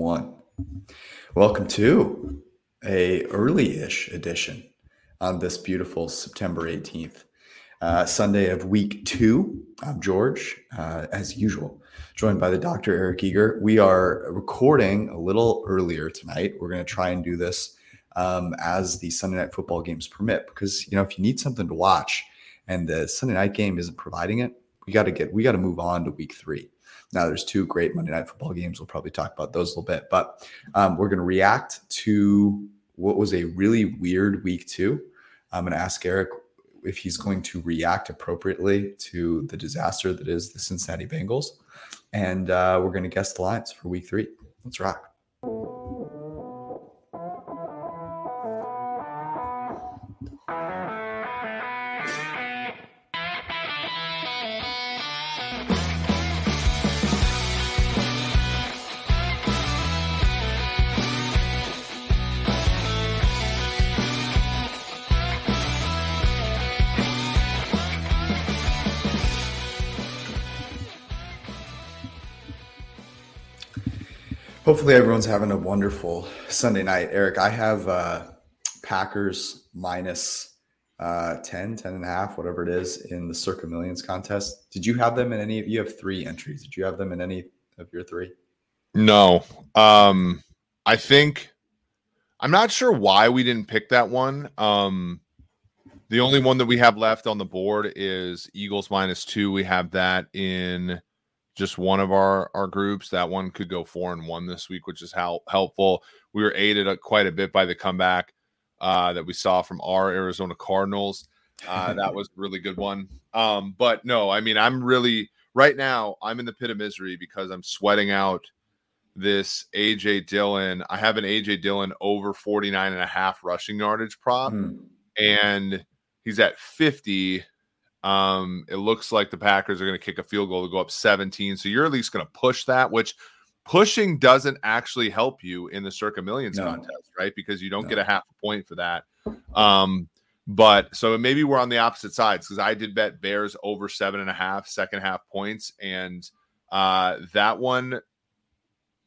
one. Welcome to a early-ish edition on this beautiful September 18th, uh, Sunday of week two. I'm George, uh, as usual, joined by the Dr. Eric Eager. We are recording a little earlier tonight. We're going to try and do this um, as the Sunday night football games permit, because you know if you need something to watch and the Sunday night game isn't providing it, we got to get we got to move on to week three. Now, there's two great Monday Night Football games. We'll probably talk about those a little bit, but um, we're going to react to what was a really weird week two. I'm going to ask Eric if he's going to react appropriately to the disaster that is the Cincinnati Bengals, and uh, we're going to guess the lines for week three. Let's rock. Hopefully, everyone's having a wonderful Sunday night. Eric, I have uh, Packers minus uh, 10, 10 and a half, whatever it is, in the Circa Millions contest. Did you have them in any of you have three entries? Did you have them in any of your three? No. Um, I think I'm not sure why we didn't pick that one. Um, the only one that we have left on the board is Eagles minus two. We have that in just one of our our groups. That one could go four and one this week, which is how helpful. We were aided quite a bit by the comeback uh, that we saw from our Arizona Cardinals. Uh, that was a really good one. Um, but no, I mean, I'm really right now. I'm in the pit of misery because I'm sweating out this AJ Dillon. I have an AJ Dillon over 49 and a half rushing yardage prop, mm. and he's at 50 um, it looks like the Packers are going to kick a field goal to go up 17. So you're at least going to push that, which pushing doesn't actually help you in the Circa Millions no. contest, right? Because you don't no. get a half a point for that. Um, but so maybe we're on the opposite sides because I did bet Bears over seven and a half second half points, and uh, that one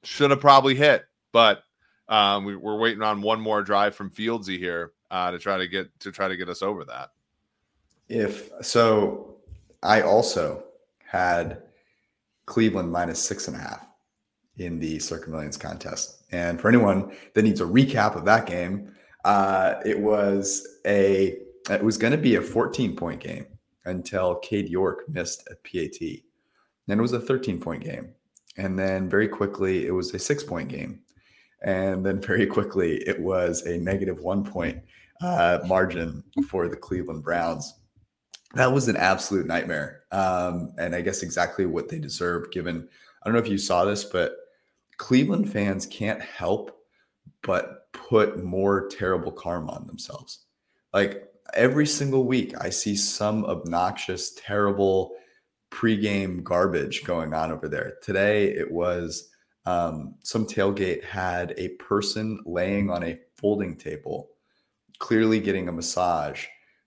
should have probably hit, but um, we, are waiting on one more drive from Fieldsy here uh, to try to get to try to get us over that. If so, I also had Cleveland minus six and a half in the Circa Millions contest. And for anyone that needs a recap of that game, uh, it was a it was going to be a 14 point game until Cade York missed a PAT. Then it was a 13 point game. And then very quickly, it was a six point game. And then very quickly, it was a negative one point uh, margin for the Cleveland Browns that was an absolute nightmare. Um, and I guess exactly what they deserve, given I don't know if you saw this, but Cleveland fans can't help but put more terrible karma on themselves. Like every single week, I see some obnoxious, terrible pregame garbage going on over there. Today, it was um, some tailgate had a person laying on a folding table, clearly getting a massage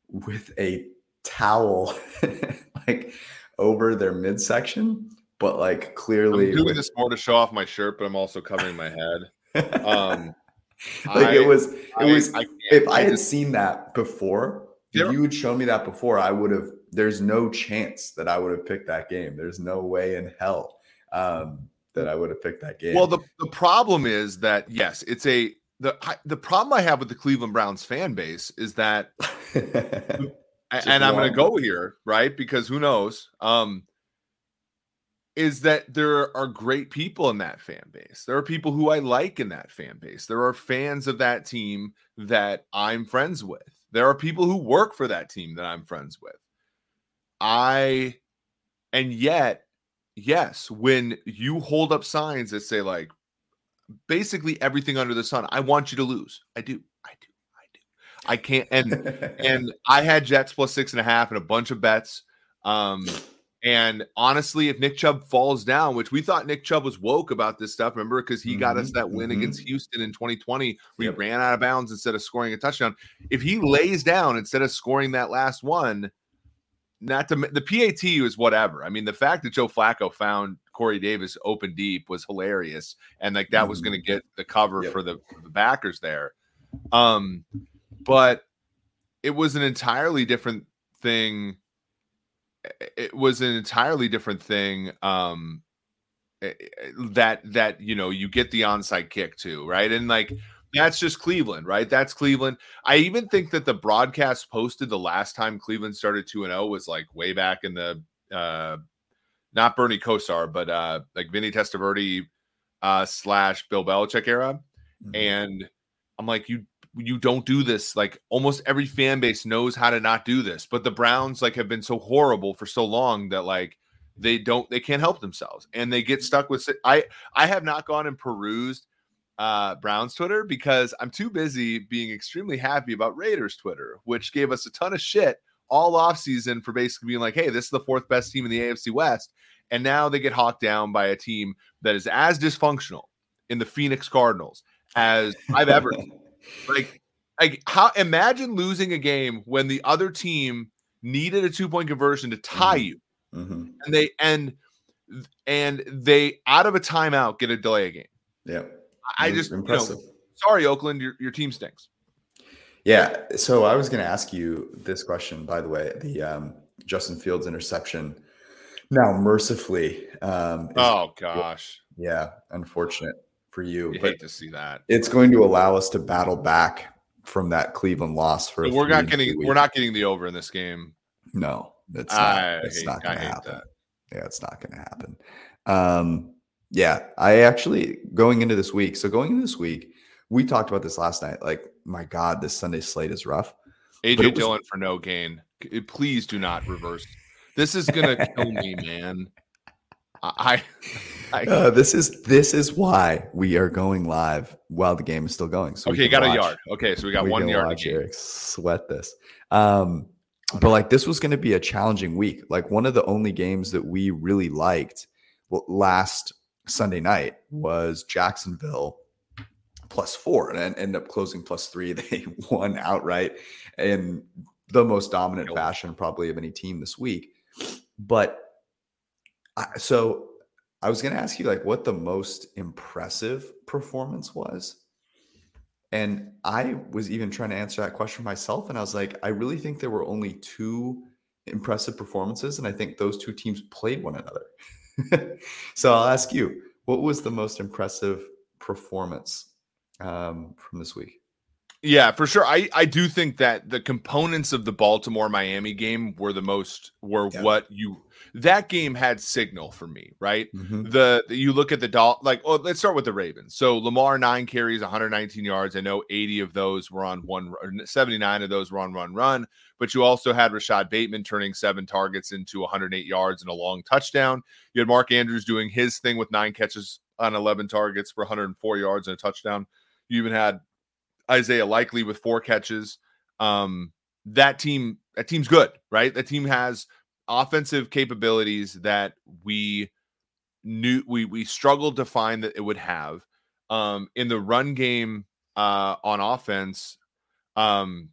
with a towel like over their midsection, but like clearly I'm doing with, this more to show off my shirt, but I'm also covering my head. Um like I, it was it I, was I, if I, had seen that before, if you had shown me that before, I would have there's no chance that I would have picked that game. There's no way in hell um, that I would have picked that game. Well, the, the problem is that yes, it's a the the problem I have with the Cleveland Browns fan base is that and I'm going to go here, right? Because who knows? Um, is that there are great people in that fan base. There are people who I like in that fan base. There are fans of that team that I'm friends with. There are people who work for that team that I'm friends with. I, and yet, yes, when you hold up signs that say, like, basically everything under the sun, I want you to lose. I do. I can't and and I had Jets plus six and a half and a bunch of bets. Um and honestly, if Nick Chubb falls down, which we thought Nick Chubb was woke about this stuff, remember, because he mm-hmm, got us mm-hmm, that win mm-hmm. against Houston in 2020, we yep. ran out of bounds instead of scoring a touchdown. If he lays down instead of scoring that last one, not to the PAT was whatever. I mean, the fact that Joe Flacco found Corey Davis open deep was hilarious, and like that mm-hmm. was going to get the cover yep. for the, for the backers there. Um, but it was an entirely different thing. It was an entirely different thing. Um, that that you know you get the onside kick too, right? And like that's just Cleveland, right? That's Cleveland. I even think that the broadcast posted the last time Cleveland started 2 and 0 was like way back in the uh not Bernie Kosar, but uh like Vinny Testaverde uh slash Bill Belichick era. Mm-hmm. And I'm like, you you don't do this. Like almost every fan base knows how to not do this, but the Browns like have been so horrible for so long that like they don't they can't help themselves and they get stuck with I I have not gone and perused uh, Browns Twitter because I'm too busy being extremely happy about Raiders Twitter, which gave us a ton of shit all off season for basically being like, hey, this is the fourth best team in the AFC West. And now they get hawked down by a team that is as dysfunctional in the Phoenix Cardinals as I've ever like like how imagine losing a game when the other team needed a two point conversion to tie mm-hmm. you. Mm-hmm. And they and and they out of a timeout get a delay a game. Yeah. I just impressive. You know, sorry, Oakland, your your team stinks. Yeah. So I was going to ask you this question, by the way, the um, Justin Fields interception. Now, mercifully, um, oh gosh, yeah, unfortunate for you. you hate to see that. It's going to allow us to battle back from that Cleveland loss. For we're not getting we're not getting the over in this game. No, it's not. it's not going to happen. That. Yeah, it's not going to happen. Um, yeah, I actually going into this week. So going into this week, we talked about this last night. Like, my God, this Sunday slate is rough. AJ was, Dillon for no gain. Please do not reverse. This is gonna kill me, man. I, I uh, this is this is why we are going live while the game is still going. So okay, you got watch. a yard. Okay, so we got we one yard. Watch Eric sweat this. Um, but like this was going to be a challenging week. Like one of the only games that we really liked last Sunday night was Jacksonville plus four and end up closing plus three. They won outright in the most dominant fashion, probably of any team this week. But I, so I was going to ask you, like, what the most impressive performance was. And I was even trying to answer that question myself. And I was like, I really think there were only two impressive performances. And I think those two teams played one another. so I'll ask you, what was the most impressive performance um, from this week? Yeah, for sure. I I do think that the components of the Baltimore Miami game were the most were yeah. what you that game had signal for me, right? Mm-hmm. The, the, you look at the doll like oh let's start with the Ravens. So Lamar nine carries, 119 yards. I know 80 of those were on one 79 of those were on run run, but you also had Rashod Bateman turning seven targets into 108 yards and a long touchdown. You had Mark Andrews doing his thing with nine catches on 11 targets for 104 yards and a touchdown. You even had Isaiah Likely with four catches. Um, that team, that team's good, right? That team has offensive capabilities that we knew we we struggled to find that it would have. Um, in the run game uh, on offense, um,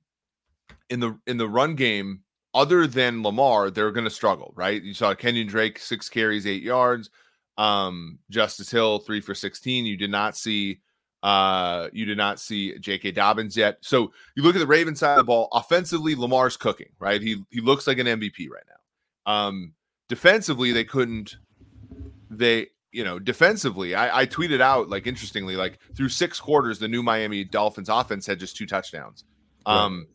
in the in the run game, other than Lamar, they're going to struggle, right? You saw Kenyan Drake six carries, eight yards. Um, Justice Hill three for sixteen. You did not see uh, you did not see J.K. Dobbins yet. So you look at the Ravens side of the ball. Offensively, Lamar's cooking, right? He he looks like an MVP right now. Um, defensively, they couldn't. They you know defensively, I, I tweeted out like interestingly, like through six quarters, the new Miami Dolphins offense had just two touchdowns. Um,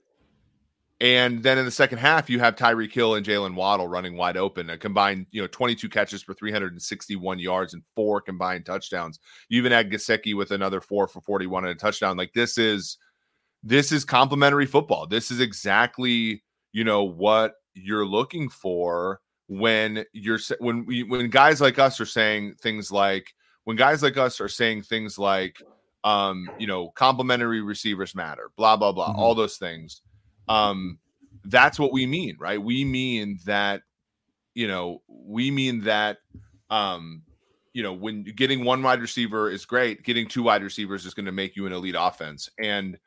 and then in the second half, you have Tyreek Hill and Jaylen Waddle running wide open, a combined, you know, 22 catches for 361 yards and four combined touchdowns. You even had Gesicki with another four for 41 and a touchdown. Like this is this is complementary football. This is exactly, you know, what you're looking for when you're when we when guys like us are saying things like when guys like us are saying things like um, you know, complementary receivers matter, blah blah blah, mm-hmm. all those things um, that's what we mean, right? We mean that, you know, we mean that, um, you know, when getting one wide receiver is great, getting two wide receivers is going to make you an elite offense. And,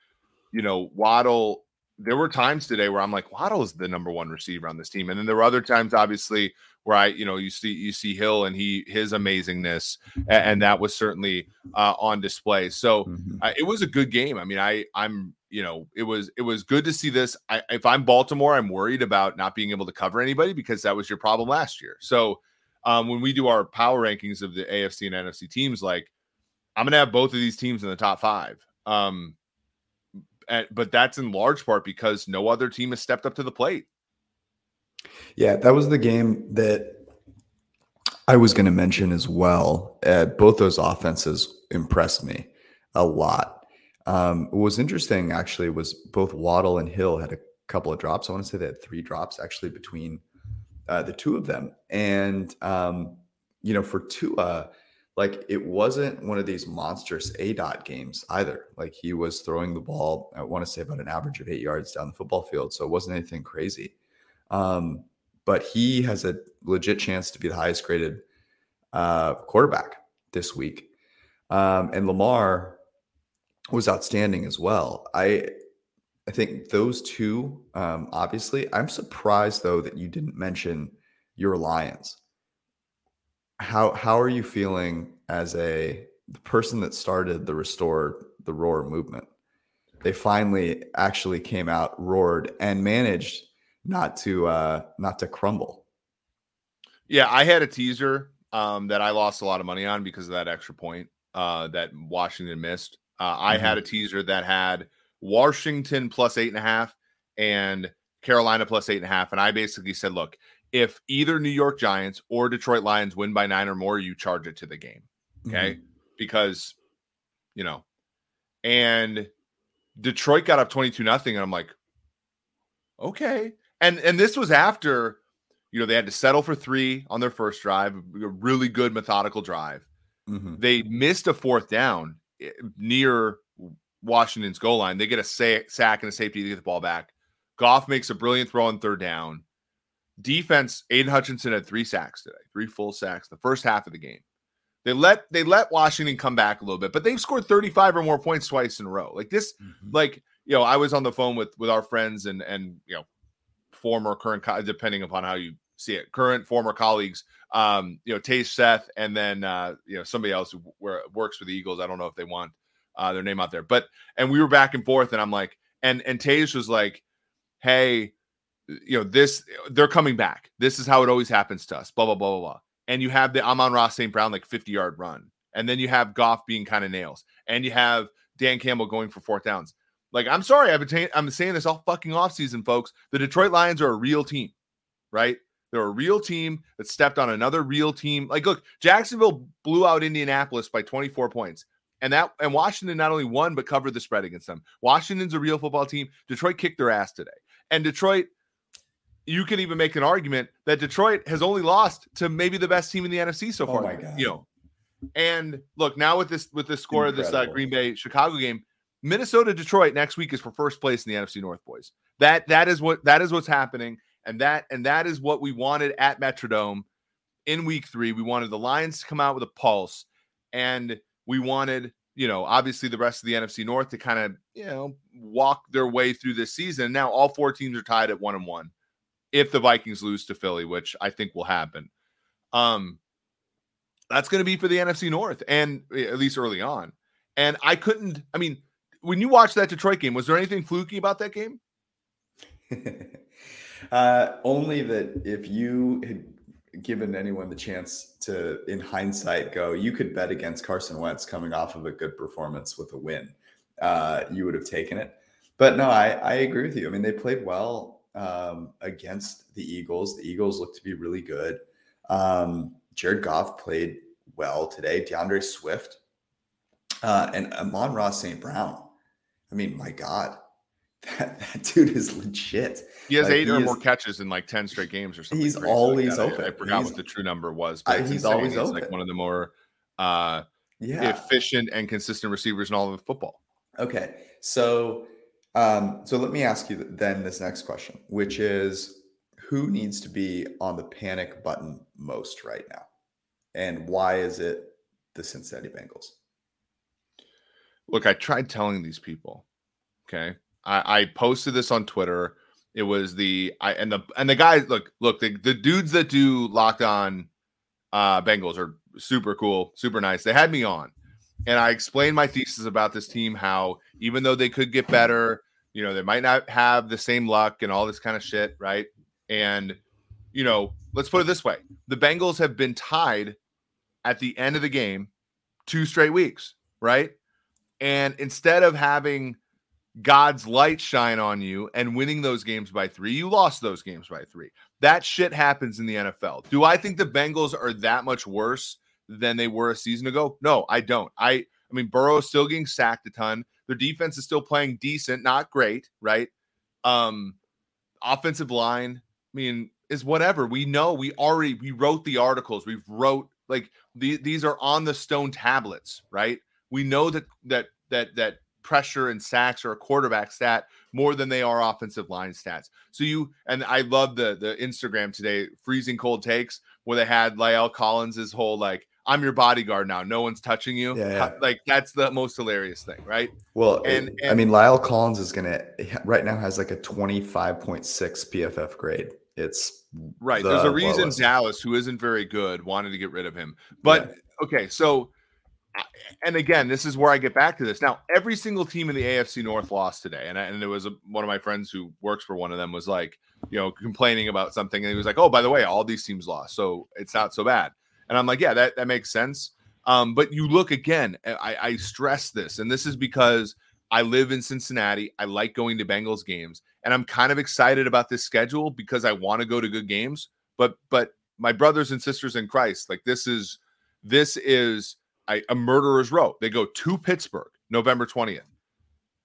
you know, Waddle there were times today where I'm like, Waddle is the number one receiver on this team, and then there were other times, obviously, where I, you know, you see you see Hill and he his amazingness, and, and that was certainly uh, on display. So mm-hmm. uh, it was a good game. I mean, I I'm you know it was it was good to see this. I, if I'm Baltimore, I'm worried about not being able to cover anybody because that was your problem last year. So um, when we do our power rankings of the AFC and NFC teams, like I'm gonna have both of these teams in the top five. Um, and, but that's in large part because no other team has stepped up to the plate. Yeah, that was the game that I was going to mention as well. Uh, both those offenses impressed me a lot. Um, what was interesting actually was both Waddle and Hill had a couple of drops. I want to say they had three drops actually between uh, the two of them. And, um, you know, for Tua, like it wasn't one of these monstrous aDOT games either. Like he was throwing the ball, I want to say about an average of eight yards down the football field. So it wasn't anything crazy. Um, but he has a legit chance to be the highest graded uh, quarterback this week. Um, and Lamar was outstanding as well. I I think those two, um, obviously, I'm surprised though that you didn't mention your Lions. How how are you feeling as a the person that started the restore the roar movement? They finally actually came out, roared, and managed not to uh not to crumble. Yeah, I had a teaser um that I lost a lot of money on because of that extra point uh that Washington missed. Uh, I mm-hmm. had a teaser that had Washington plus eight and a half and Carolina plus eight and a half. And I basically said, look, if either New York Giants or Detroit Lions win by nine or more, you charge it to the game. Okay. Mm-hmm. Because, you know, and Detroit got up 22 nothing. And I'm like, okay and and this was after you know they had to settle for three on their first drive a really good methodical drive. Mm-hmm. they missed a fourth down eh, near washington's goal line. They get a sack and a safety to get the ball back. Goff makes a brilliant throw on third down. Defense Aidan Hutchinson had three sacks today three full sacks the first half of the game. They let they let washington come back a little bit but they've scored 35 or more points twice in a row. Like this mm-hmm. like you know i was on the phone with with our friends and and you know former, current, depending upon how you see it, current, former colleagues. Um, you know, Tage Seth, and then uh, you know somebody else who works for the Eagles. I don't know if they want uh, their name out there, but and we were back and forth, and I'm like, and and Tage was like, hey, you know, this they're coming back. This is how it always happens to us. Blah blah blah blah blah. And you have the Amon-Ra St. Brown like 50 yard run, and then you have Goff being kind of nails, and you have Dan Campbell going for fourth downs. Like, I'm sorry, I've been I'm saying this all fucking offseason, folks. The Detroit Lions are a real team, right? They're a real team that stepped on another real team. Like, look, Jacksonville blew out Indianapolis by 24 points. And that and Washington not only won but covered the spread against them. Washington's a real football team. Detroit kicked their ass today. And Detroit, you can even make an argument that Detroit has only lost to maybe the best team in the NFC so oh far. Oh my god. You know. And look, now with this with the score Incredible. of this uh, Green Bay Chicago game, Minnesota Detroit next week is for first place in the NFC North, boys. That that is what that is what's happening, and that and that is what we wanted at Metrodome in Week Three. We wanted the Lions to come out with a pulse, and we wanted you know obviously the rest of the NFC North to kind of you know walk their way through this season. Now all four teams are tied at one and one. If the Vikings lose to Philly, which I think will happen, um, that's going to be for the NFC North, and at least early on. And I couldn't. I mean when you watched that Detroit game, was there anything fluky about that game? uh, only that if you had given anyone the chance to, in hindsight, go, you could bet against Carson Wentz coming off of a good performance with a win. Uh, you would have taken it. But no, I, I agree with you. I mean, they played well um, against the Eagles. The Eagles looked to be really good. Um, Jared Goff played well today. DeAndre Swift uh, and Amon-Ra St. Brown I mean, my God, that, that dude is legit. He has like, eight he or is, more catches in like 10 straight games or something. He's always like open. I, I forgot he's, what the true number was, but he's always he's open. like one of the more uh, yeah. efficient and consistent receivers in all of football. Okay. So, um, so let me ask you then this next question, which is who needs to be on the panic button most right now? And why is it the Cincinnati Bengals? Look, I tried telling these people, okay, I, I posted this on Twitter. It was the I and the and the guys look look the, the dudes that do locked on uh Bengals are super cool, super nice. They had me on and I explained my thesis about this team how even though they could get better, you know, they might not have the same luck and all this kind of shit, right? And you know, let's put it this way. The Bengals have been tied at the end of the game two straight weeks, right? And instead of having God's light shine on you and winning those games by three, you lost those games by three. That shit happens in the NFL. Do I think the Bengals are that much worse than they were a season ago? No, I don't. I I mean Burrow is still getting sacked a ton. Their defense is still playing decent, not great, right? Um offensive line, I mean, is whatever. We know we already we wrote the articles. We've wrote like the, these are on the stone tablets, right? We know that that that that pressure and sacks are a quarterback stat more than they are offensive line stats. So you and I love the the Instagram today, freezing cold takes, where they had La'el Collins' whole like, I'm your bodyguard now. No one's touching you. Yeah, yeah. Like that's the most hilarious thing, right? Well, and, and I mean, La'el Collins is gonna right now has like a 25.6 PFF grade. It's right. The There's a reason lowest. Dallas, who isn't very good, wanted to get rid of him. But yeah. okay, so and again, this is where I get back to this. Now, every single team in the AFC North lost today, and I, and there was a, one of my friends who works for one of them was like, you know, complaining about something, and he was like, "Oh, by the way, all these teams lost, so it's not so bad." And I'm like, "Yeah, that that makes sense." Um, but you look again. I, I stress this, and this is because I live in Cincinnati. I like going to Bengals games, and I'm kind of excited about this schedule because I want to go to good games. But but my brothers and sisters in Christ, like this is this is a, a murderer's row. They go to Pittsburgh November 20th.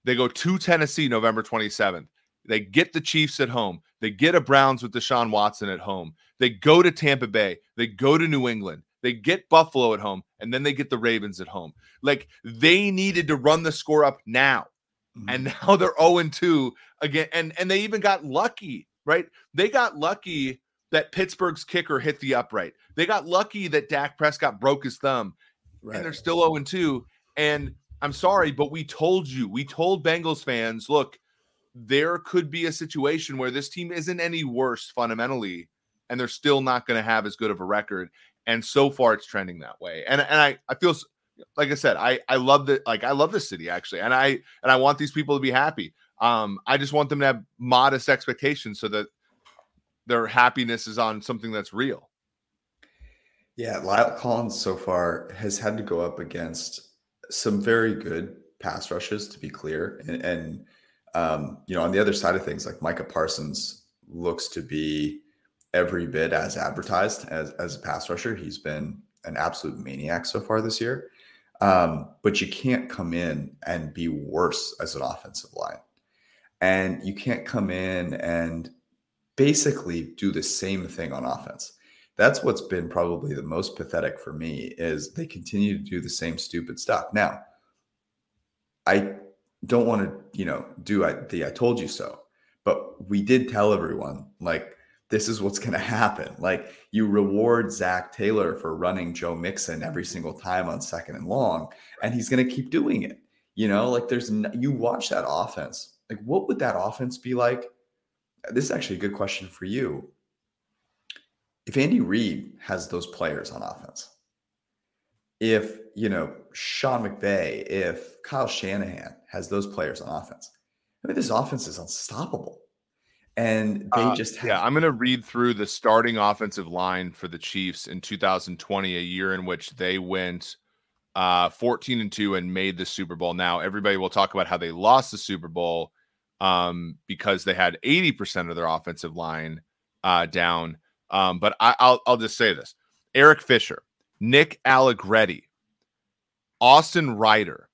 They go to Tennessee November 27th. They get the Chiefs at home. They get a Browns with Deshaun Watson at home. They go to Tampa Bay. They go to New England. They get Buffalo at home, and then they get the Ravens at home. Like they needed to run the score up now. Mm-hmm. And now they're 0 2 again. And and they even got lucky, right? They got lucky that Pittsburgh's kicker hit the upright. They got lucky that Dak Prescott broke his thumb right. and they're still 0 2. And I'm sorry, but we told you, we told Bengals fans, look, there could be a situation where this team isn't any worse fundamentally, and they're still not going to have as good of a record. And so far, it's trending that way. And and I I feel like I said, I I love the like I love this city actually, and I and I want these people to be happy. Um, I just want them to have modest expectations so that their happiness is on something that's real. Yeah, La'el Collins so far has had to go up against some very good pass rushes, to be clear. And, and um, you know, on the other side of things, like Micah Parsons looks to be every bit as advertised as, as a pass rusher. He's been an absolute maniac so far this year. Um, but you can't come in and be worse as an offensive line. And you can't come in and basically do the same thing on offense that's what's been probably the most pathetic for me is they continue to do the same stupid stuff. Now, I don't want to, you know, do I, the I told you so, but we did tell everyone like this is what's going to happen. Like you reward Zac Taylor for running Joe Mixon every single time on second and long, and he's going to keep doing it. You know, like there's you watch that offense. Like what would that offense be like? This is actually a good question for you if Andy Reid has those players on offense, if you know Sean McVay, if Kyle Shanahan has those players on offense, I mean this offense is unstoppable. And they uh, just have- yeah. I'm going to read through the starting offensive line for the Chiefs in 2020, a year in which they went uh, 14 and two and made the Super Bowl. Now everybody will talk about how they lost the Super Bowl um, because they had 80 percent of their offensive line uh, down. Um, but I, will I'll just say this: Eric Fisher, Nick Allegretti, Austin Reiter,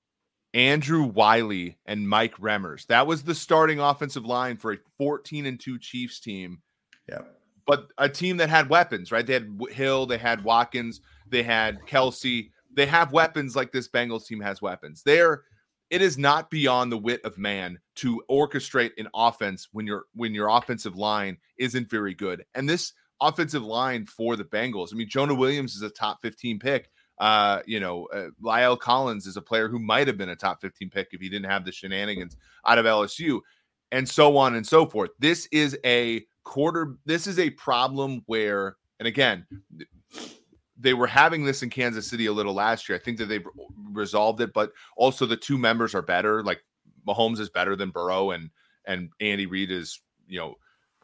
Andrew Wylie, and Mike Remmers. That was the starting offensive line for a 14 and 2 Chiefs team. Yeah. But a team that had weapons, right? They had Hill, they had Watkins, they had Kelce. They have weapons like this Bengals team has weapons. They're it is not beyond the wit of man to orchestrate an offense when your when your offensive line isn't very good. And this offensive line for the Bengals. I mean, Jonah Williams is a top 15 pick. Uh, you know, uh, La'el Collins is a player who might have been a top 15 pick if he didn't have the shenanigans out of LSU. and so on and so forth. This is a quarter. This is a problem where, and again, they were having this in Kansas City a little last year. I think that they've resolved it, but also the two members are better. Like Mahomes is better than Burrow, and and Andy Reid is you know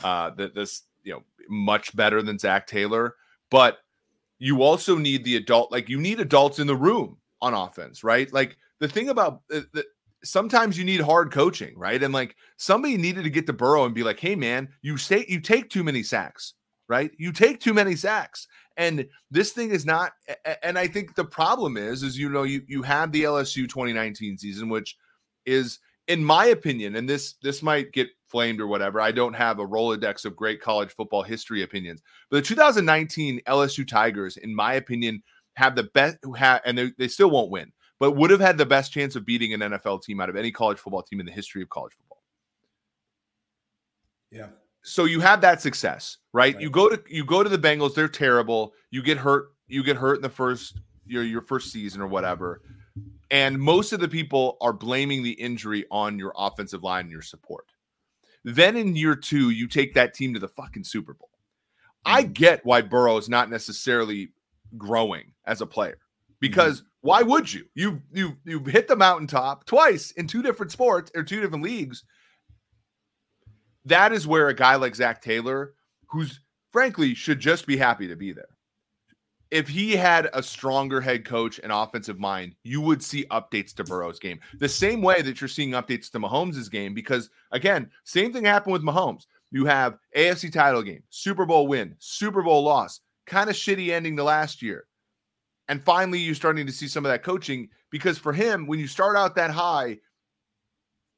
uh this you know much better than Zac Taylor. But you also need the adult, like you need adults in the room on offense, right? Like the thing about uh, the, sometimes you need hard coaching, right? And like somebody needed to get to Burrow and be like, "Hey, man, you say you take too many sacks, right? You take too many sacks." And this thing is not. And I think the problem is, is you know, you you had the LSU 2019 season, which is, in my opinion, and this this might get flamed or whatever. I don't have a Rolodex of great college football history opinions, but the 2019 LSU Tigers, in my opinion, have the best. Who have and they, they still won't win, but would have had the best chance of beating an NFL team out of any college football team in the history of college football. Yeah. So you have that success, right? right? You go to you go to the Bengals, they're terrible. You get hurt, you get hurt in the first your your first season or whatever. And most of the people are blaming the injury on your offensive line and your support. Then in year 2, you take that team to the fucking Super Bowl. I mm-hmm. get why Burrow is not necessarily growing as a player because why would you? You you you've hit the mountaintop twice in two different sports or two different leagues. That is where a guy like Zac Taylor, who's frankly should just be happy to be there. If he had a stronger head coach and offensive mind, you would see updates to Burrow's game the same way that you're seeing updates to Mahomes' game. Because again, same thing happened with Mahomes. You have AFC title game, Super Bowl win, Super Bowl loss, kind of shitty ending to last year. And finally, you're starting to see some of that coaching because for him, when you start out that high,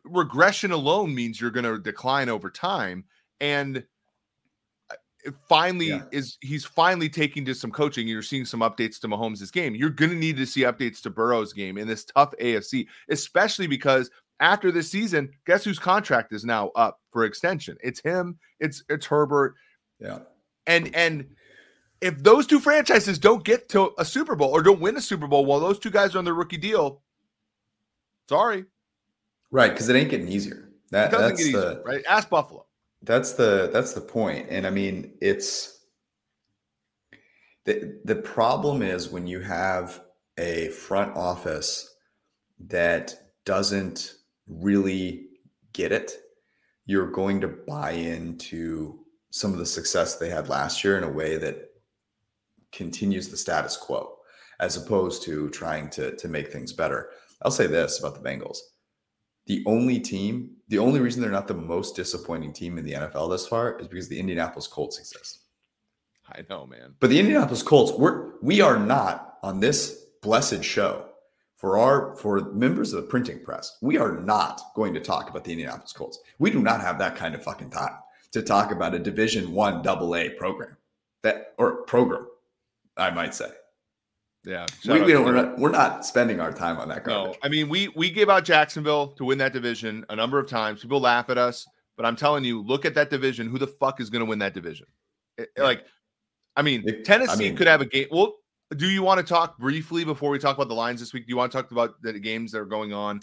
regression alone means you're going to decline over time. And finally yeah. is he's finally taking to some coaching. You're seeing some updates to Mahomes' game. You're going to need to see updates to Burrow's game in this tough AFC, especially because after this season, guess whose contract is now up for extension? It's him. It's it's Herbert. Yeah. And and if those two franchises don't get to a Super Bowl or don't win a Super Bowl while those two guys are on their rookie deal, sorry. Right, because it ain't getting easier. That, that's the easier, right. Ask Buffalo. That's the that's the point. And I mean, it's the the problem is when you have a front office that doesn't really get it, you're going to buy into some of the success they had last year in a way that continues the status quo as opposed to trying to to make things better. I'll say this about the Bengals. The only team, the only reason they're not the most disappointing team in the NFL thus far is because the Indianapolis Colts exist. I know, man. But the Indianapolis Colts, we're we are not on this blessed show for our for members of the printing press. We are not going to talk about the Indianapolis Colts. We do not have that kind of fucking time to talk about a Division One Double A program that or program I might say. Yeah, we, we don't. We're not, we're not, spending our time on that garbage. No, I mean we we gave out Jacksonville to win that division a number of times. People laugh at us, but I'm telling you, look at that division. Who the fuck is going to win that division? It, yeah. Like, I mean, it, Tennessee I mean, could have a game. Well, do you want to talk briefly before we talk about the lines this week? Do you want to talk about the games that are going on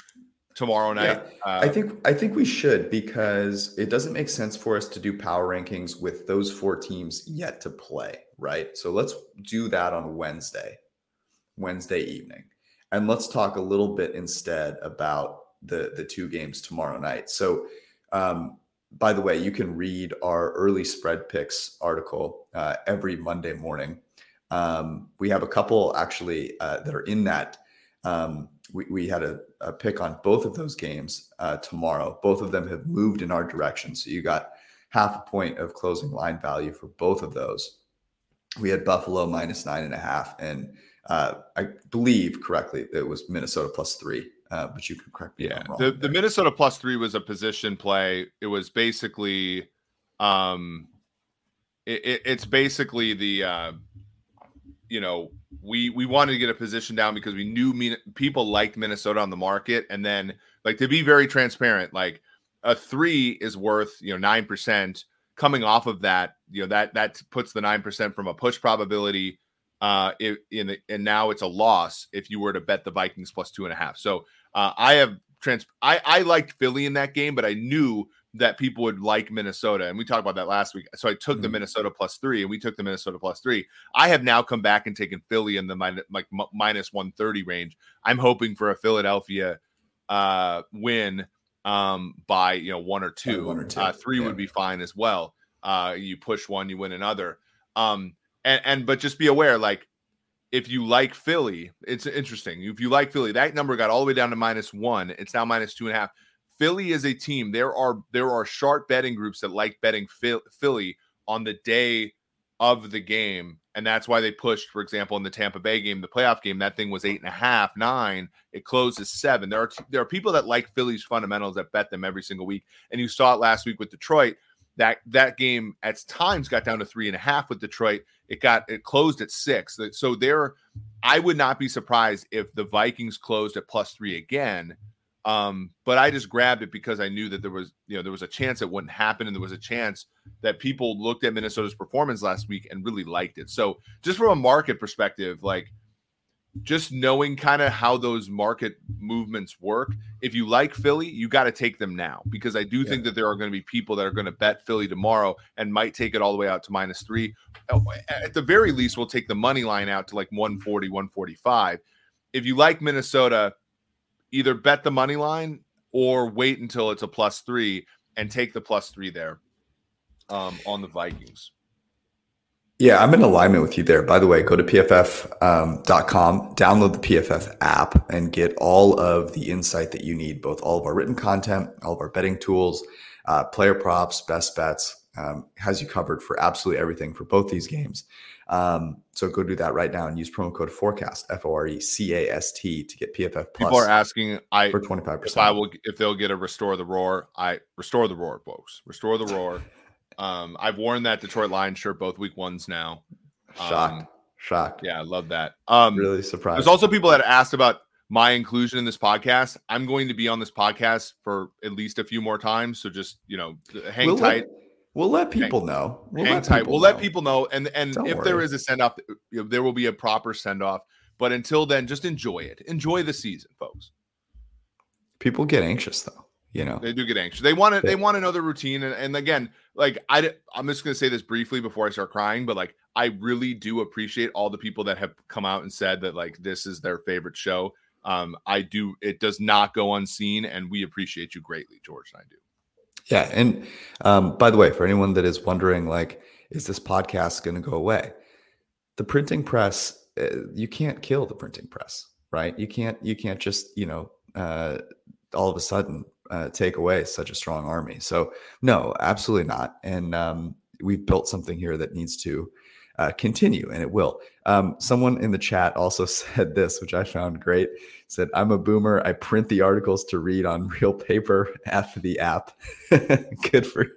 tomorrow night? Yeah, uh, I think I think we should because it doesn't make sense for us to do power rankings with those four teams yet to play right? So let's do that on Wednesday, Wednesday evening. And let's talk a little bit instead about the the two games tomorrow night. So um, by the way, you can read our early spread picks article uh, every Monday morning. Um, we have a couple actually uh, that are in that. Um, we, we had a, a, pick on both of those games uh, tomorrow. Both of them have moved in our direction. So you got half a point of closing line value for both of those we had Buffalo minus nine and a half, and uh, I believe correctly it was Minnesota plus three. Uh, but you can correct me. Yeah, the, the Minnesota plus three was a position play. It was basically, um, it, it, it's basically the, uh, you know, we we wanted to get a position down because we knew people liked Minnesota on the market, and then like to be very transparent, like a three is worth you know nine percent coming off of that, you know that that puts the nine percent from a push probability uh in, in and now it's a loss if you were to bet the Vikings plus two and a half. So uh, I have trans I I liked Philly in that game, but I knew that people would like Minnesota. And we talked about that last week. So I took mm-hmm. the Minnesota plus three and we took the Minnesota plus three. I have now come back and taken Philly in the minus, like minus 130 range. I'm hoping for a Philadelphia uh, win um, by, you know, one or two. One or two. Uh, three yeah. would be fine as well. Uh, you push one, you win another. Um, and, and, but just be aware, like, if you like Philly, it's interesting. If you like Philly, that number got all the way down to minus one. It's now minus two and a half Philly is a team. There are there are sharp betting groups that like betting Philly on the day of the game, and that's why they pushed. For example, in the Tampa Bay game, the playoff game, that thing was eight and a half, nine. It closes seven. There are there are people that like Philly's fundamentals that bet them every single week, and you saw it last week with Detroit. That that game at times got down to three and a half with Detroit. It got it closed at six. So there, I would not be surprised if the Vikings closed at plus three again um, but I just grabbed it because I knew that there was, you know, there was a chance it wouldn't happen, and there was a chance that people looked at Minnesota's performance last week and really liked it. So, just from a market perspective, like just knowing kind of how those market movements work. If you like Philly, you got to take them now because I do yeah. think that there are going to be people that are going to bet Philly tomorrow and might take it all the way out to minus three. Oh, at the very least, we'll take the money line out to like 140, 145. If you like Minnesota, either bet the money line or wait until it's a plus three and take the plus three there um, on the Vikings. Yeah, I'm in alignment with you there. By the way, go to pff.com, um, download the PFF app, and get all of the insight that you need both all of our written content, all of our betting tools, uh, player props, best bets. Um, has you covered for absolutely everything for both these games. Um, so go do that right now and use promo code forecast F O R E C A S T to get PFF plus. People are asking I for twenty five percent. I will if they'll get a restore the roar. I restore the roar, folks. Restore the roar. Um, I've worn that Detroit Lions shirt both week ones now. Shocked. Um, Shocked. Yeah, I love that. Um, really surprised. There's also people that asked about my inclusion in this podcast. I'm going to be on this podcast for at least a few more times. So just you know, hang we'll tight. Let, We'll let people hang, know. We'll hang let tight. We'll know. let people know. And and Don't if worry. there is a send off, you know, there will be a proper send off. But until then, just enjoy it. Enjoy the season, folks. People get anxious though. You know they do get anxious. They want to. They want another routine. And, and again, like I, I'm just going to say this briefly before I start crying. But like, I really do appreciate all the people that have come out and said that like this is their favorite show. Um, I do. It does not go unseen, and we appreciate you greatly, George and I do. Yeah. And um, by the way, for anyone that is wondering, like, is this podcast going to go away? The printing press, uh, you can't kill the printing press, right? You can't, you can't just, you know, uh, all of a sudden uh, take away such a strong army. So, no, absolutely not. And um, we've built something here that needs to uh, continue, and it will. Um, someone in the chat also said this, which I found great. Said, "I'm a boomer. I print the articles to read on real paper after the app. good for,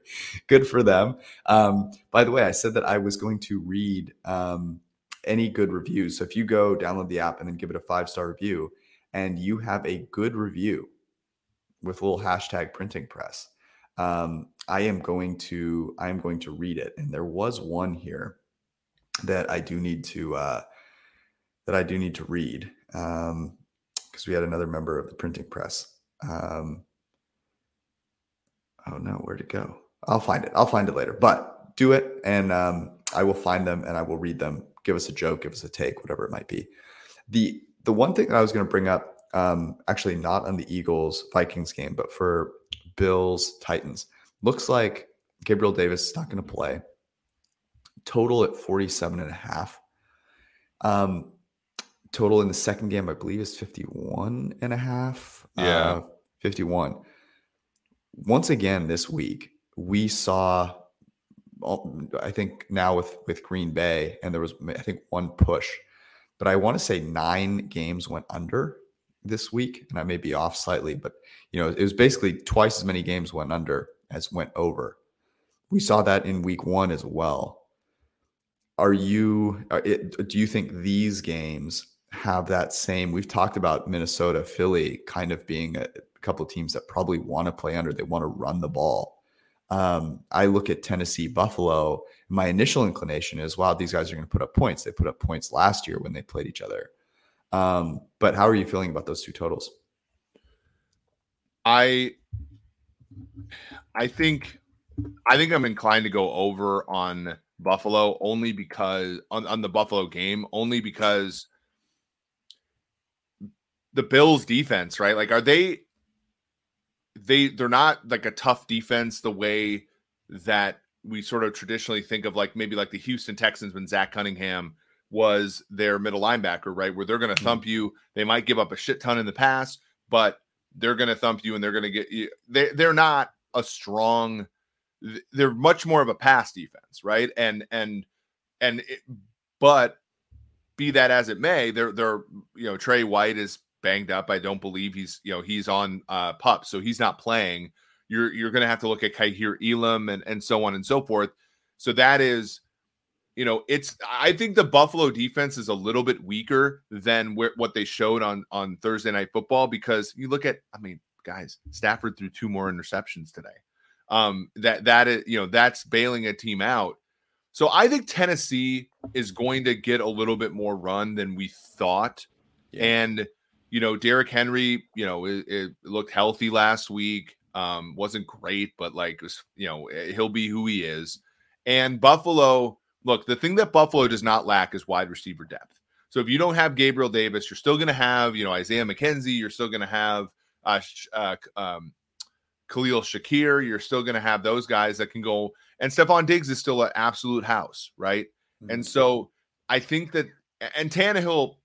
good for them." Um, by the way, I said that I was going to read um, any good reviews. So if you go download the app and then give it a five star review, and you have a good review with a little hashtag printing press, um, I am going to I am going to read it. And there was one here that I do need to uh, that I do need to read because um, we had another member of the printing press. Um, oh no, where'd it go? I'll find it. I'll find it later. But do it, and um, I will find them and I will read them. Give us a joke, give us a take, whatever it might be. The the one thing that I was going to bring up, um, actually not on the Eagles Vikings game, but for Bills Titans, looks like Gabriel Davis is not going to play total at 47 and a half. Um, total in the second game, I believe, is 51 and a half. Yeah. Uh, 51. Once again, this week, we saw, I think now with, with Green Bay, and there was, I think, one push, but I want to say nine games went under this week, and I may be off slightly, but you know, it was basically twice as many games went under as went over. We saw that in week one as well. Are you are it, do you think these games have that same we've talked about minnesota philly kind of being a, couple teams that probably want to play under they want to run the ball. Um, i look at tennessee buffalo my initial inclination is wow these guys are going to put up points. They put up points last year when they played each other um, but how are you feeling about those two totals i I think I think I'm inclined to go over on Buffalo only because on, on the Buffalo game, only because the Bills defense, right? Like, are they they they're not like a tough defense the way that we sort of traditionally think of like maybe like the Houston Texans when Zach Cunningham was their middle linebacker, right? Where they're going to mm-hmm. thump you. They might give up a shit ton in the pass, but they're going to thump you and they're going to get you. They, they're not a strong, they're much more of a pass defense, right? And, and, and, it, but be that as it may, they're, they're, you know, Trey White is banged up. I don't believe he's, you know, he's on uh, pup, so he's not playing. You're, you're going to have to look at Kaiir Elam and, and so on and so forth. So that is, you know, it's I think the Buffalo defense is a little bit weaker than where, what they showed on on Thursday night football because you look at I mean, guys, Stafford threw two more interceptions today. Um that that is, you know, that's bailing a team out. So I think Tennessee is going to get a little bit more run than we thought. Yeah. And you know, Derrick Henry, you know, it, it looked healthy last week. Um wasn't great, but like was, you know, he'll be who he is. And Buffalo look, the thing that Buffalo does not lack is wide receiver depth. So if you don't have Gabriel Davis, you're still going to have, you know, Isaiah McKenzie. You're still going to have uh, uh, um, Khalil Shakir. You're still going to have those guys that can go. And Stefon Diggs is still an absolute house, right? Mm-hmm. And so I think that, and Tannehill,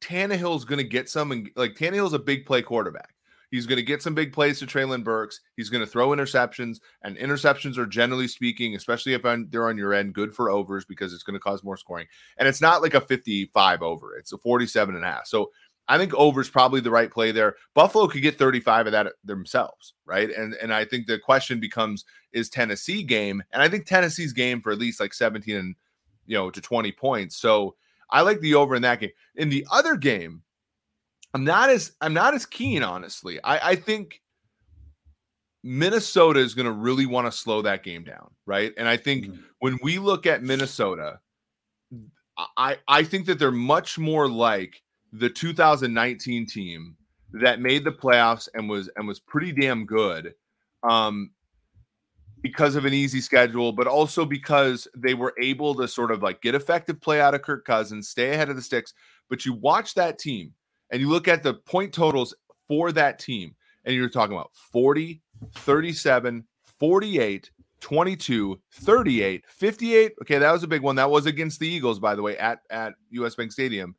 Tannehill's going to get some, and like Tannehill's a big play quarterback. He's going to get some big plays to Treylon Burks. He's going to throw interceptions, and interceptions are generally speaking, especially if they're on your end, good for overs because it's going to cause more scoring. And it's not like a 55 over, it's a 47 and a half. So I think over is probably the right play there. Buffalo could get 35 of that themselves, right? And and I think the question becomes is Tennessee game, and I think Tennessee's game for at least like 17 and you know to 20 points. So I like the over in that game. In the other game, I'm not as I'm not as keen, honestly. I, I think Minnesota is going to really want to slow that game down, right? And I think mm-hmm. when we look at Minnesota, I I think that they're much more like the 2019 team that made the playoffs and was and was pretty damn good. Um, because of an easy schedule, but also because they were able to sort of like get effective play out of Kirk Cousins, stay ahead of the sticks. But you watch that team, and you look at the point totals for that team, and you're talking about 40, 37, 48, 22, 38, 58. Okay, that was a big one. That was against the Eagles, by the way, at, at US Bank Stadium.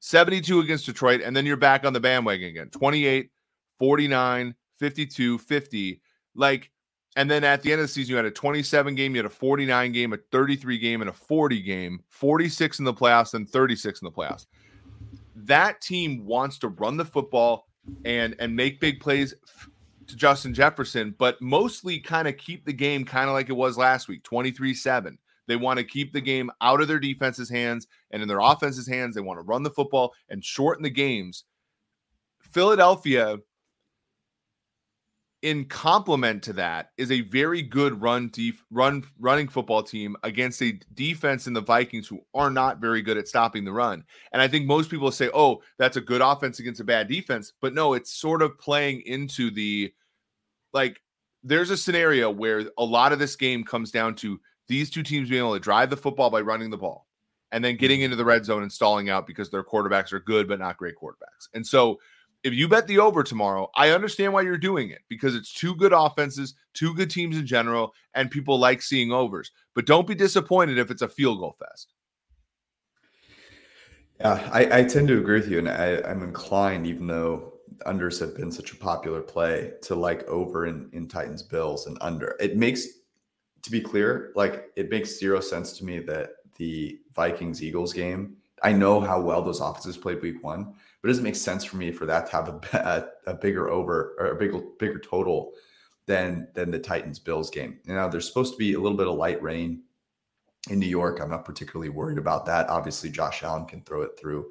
72 against Detroit, and then you're back on the bandwagon again. 28, 49, 52, 50. Like, and then at the end of the season, you had a 27 game, you had a 49 game, a 33 game, and a 40 game, 46 in the playoffs, and 36 in the playoffs that team wants to run the football and and make big plays to Justin Jefferson, but mostly kind of keep the game kind of like it was last week, 23-7. They want to keep the game out of their defense's hands and in their offense's hands. They want to run the football and shorten the games. Philadelphia in complement to that is a very good run def- run running football team against a defense in the Vikings who are not very good at stopping the run. And I think most people say, "Oh, that's a good offense against a bad defense." But no, it's sort of playing into the like there's a scenario where a lot of this game comes down to these two teams being able to drive the football by running the ball and then getting mm-hmm. into the red zone and stalling out because their quarterbacks are good but not great quarterbacks. And so if you bet the over tomorrow, I understand why you're doing it because it's two good offenses, two good teams in general, and people like seeing overs. But don't be disappointed if it's a field goal fest. Yeah, I, I tend to agree with you, and I, I'm inclined, even though unders have been such a popular play, to like over in, in Titans Bills and under. It makes, to be clear, like it makes zero sense to me that the Vikings Eagles game. I know how well those offenses played week one but it doesn't make sense for me for that to have a, a, a bigger over or a bigger bigger total than than the Titans Bills game. Now there's supposed to be a little bit of light rain in New York. I'm not particularly worried about that. Obviously, Josh Allen can throw it through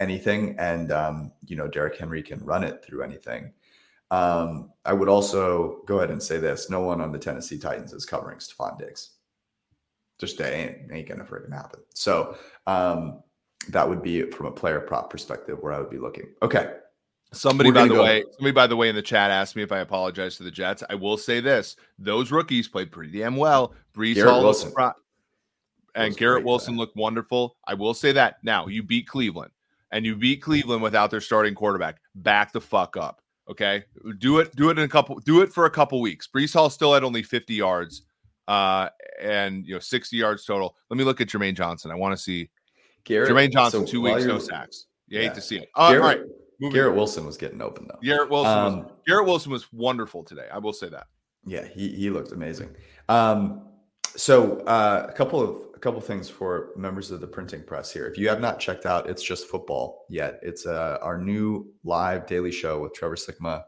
anything, and um, you know Derrick Henry can run it through anything. Um, I would also go ahead and say this: no one on the Tennessee Titans is covering Stefon Diggs. Just ain't ain't gonna freaking happen. So um, that would be from a player prop perspective where I would be looking. Okay. Somebody, We're by the go- way, somebody by the way in the chat asked me if I apologize to the Jets. I will say this: those rookies played pretty damn well. Breece Garrett Hall Wilson. Wilson and Garrett Wilson today. looked wonderful. I will say that. Now you beat Cleveland, and you beat Cleveland without their starting quarterback. Back the fuck up, okay? Do it. Do it in a couple. Do it for a couple weeks. Breece Hall still had only fifty yards, uh, and you know sixty yards total. Let me look at Jermaine Johnson. I want to see Garrett, Jermaine Johnson so two weeks, no sacks. You Yeah. hate to see it. Uh, all right, Garrett, moving Garrett Wilson was getting open though. Garrett Wilson. was, Um, Garrett Wilson was wonderful today. I will say that. Yeah, he he looked amazing. Um, so uh, a couple of a couple things for members of the printing press here. If you have not checked out, it's just football yet. It's uh, our new live daily show with Trevor Sikkema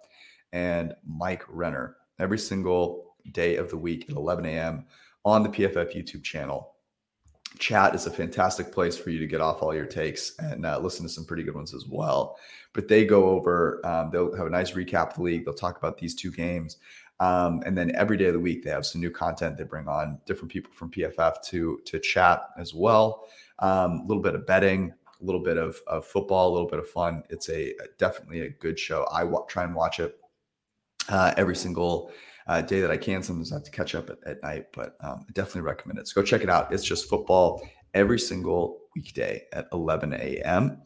and Mike Renner every single day of the week at 11 a.m. on the PFF YouTube channel. Chat is a fantastic place for you to get off all your takes and uh, listen to some pretty good ones as well. But they go over, um, they'll have a nice recap of the league. They'll talk about these two games. Um, and then every day of the week, they have some new content. They bring on different people from PFF to to chat as well. Um, a little bit of betting, a little bit of, of football, a little bit of fun. It's a definitely a good show. I try and watch it uh, every single uh, day that I can. Sometimes I have to catch up at, at night, but um, I definitely recommend it. So go check it out. It's just football every single weekday at 11 a.m.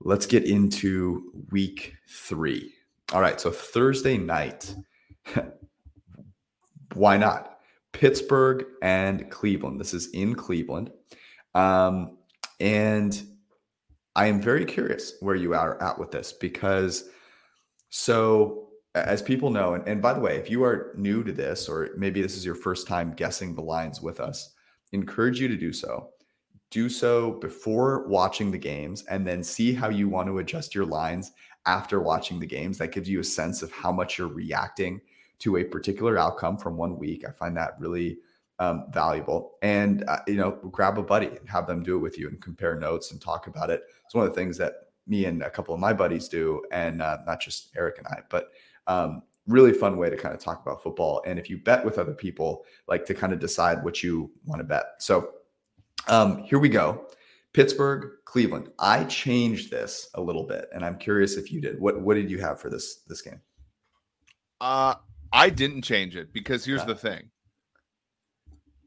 Let's get into week three. All right. So Thursday night. Why not? Pittsburgh and Cleveland. This is in Cleveland. Um, and I am very curious where you are at with this because so as people know, and, and by the way, if you are new to this, or maybe this is your first time guessing the lines with us, encourage you to do so. Do so before watching the games and then see how you want to adjust your lines after watching the games. That gives you a sense of how much you're reacting to a particular outcome from one week. I find that really um, valuable. And, uh, you know, grab a buddy and have them do it with you and compare notes and talk about it. It's one of the things that me and a couple of my buddies do, and uh, not just Eric and I, but um, really fun way to kind of talk about football. And if you bet with other people, like to kind of decide what you want to bet. So um, here we go. Pittsburgh, Cleveland. I changed this a little bit, and I'm curious if you did. What What did you have for this this game? Uh, I didn't change it because here's Okay. the thing.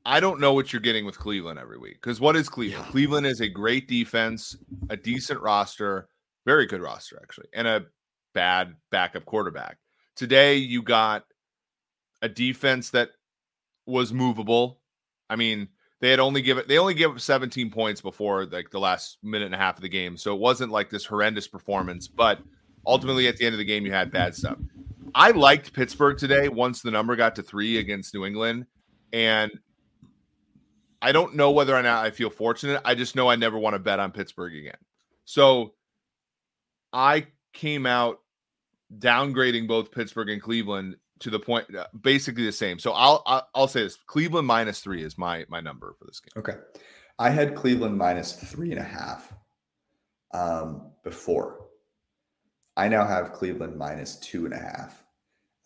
I don't know what you're getting with Cleveland every week. Because what is Cleveland? Yeah. Cleveland is a great defense, a decent roster, very good roster, actually, and a bad backup quarterback. Today, you got a defense that was movable. I mean, they had only given they only gave up 17 points before like the last minute and a half of the game. So it wasn't like this horrendous performance, but ultimately at the end of the game you had bad stuff. I liked Pittsburgh today once the number got to 3 against New England and I don't know whether or not I feel fortunate. I just know I never want to bet on Pittsburgh again. So I came out downgrading both Pittsburgh and Cleveland to the point uh, basically the same. So I'll I'll, I'll say this: Cleveland minus three is my my number for this game. Okay, I had Cleveland minus three and a half um, before. I now have Cleveland minus two and a half.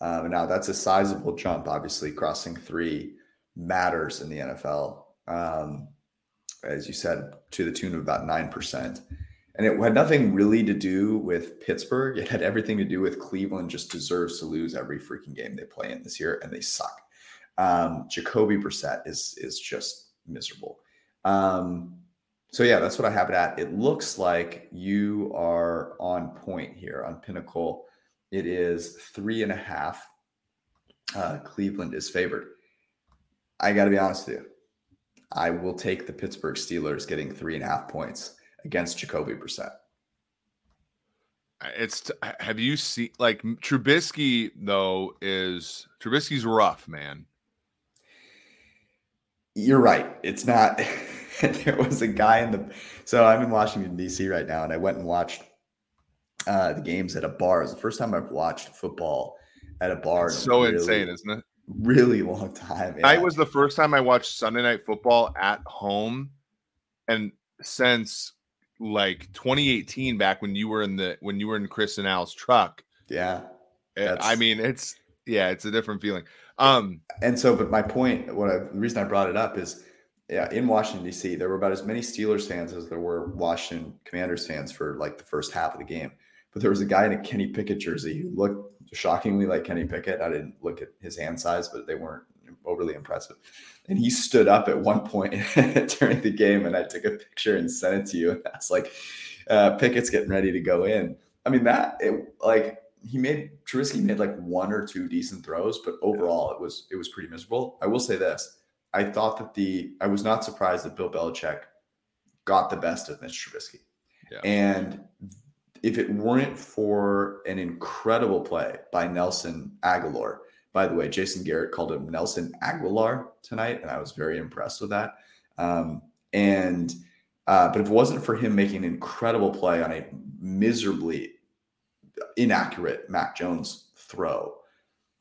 Um, now that's a sizable jump. Obviously, crossing three matters in the NFL. Um, as you said, to the tune of about nine percent. And it had nothing really to do with Pittsburgh. It had everything to do with Cleveland just deserves to lose every freaking game they play in this year, and they suck. Um, Jacoby Brissett is is just miserable. Um, so yeah, that's what I have it at. It looks like you are on point here on Pinnacle. It is three and a half. Uh, Cleveland is favored. I got to be honest with you. I will take the Pittsburgh Steelers getting three and a half points against Jacoby Brissett. It's have you seen like Trubisky though is Trubisky's rough man. You're right. It's not. there was a guy in the. So I'm in Washington D.C. right now, and I went and watched uh, the games at a bar. It's the first time I've watched football at a bar. It's in a so really, insane, isn't it? Really long time. I was the first time I watched Sunday night football at home, and since like 2018, back when you were in the when you were in Chris and Al's truck. Yeah. eh, I mean, it's yeah, it's a different feeling. Um, And so, but my point, what I, the reason I brought it up is, yeah, in Washington D.C., there were about as many Steelers fans as there were Washington Commanders fans for like the first half of the game. but there was a guy in a Kenny Pickett jersey who looked shockingly like Kenny Pickett. I didn't look at his hand size, but they weren't overly impressive. And he stood up at one point during the game, and I took a picture and sent it to you. And I was like, uh, Pickett's getting ready to go in. I mean, that it like he made Trubisky made like one or two decent throws, but overall it was it was pretty miserable. I will say this: I thought that the I was not surprised that Bill Belichick got the best of Mitch Trubisky, yeah. and if it weren't for an incredible play by Nelson Agholor, by the way, Jason Garrett called him Nelson Aguilar tonight, and I was very impressed with that. Um, and uh, but if it wasn't for him making an incredible play on a miserably inaccurate Mac Jones throw,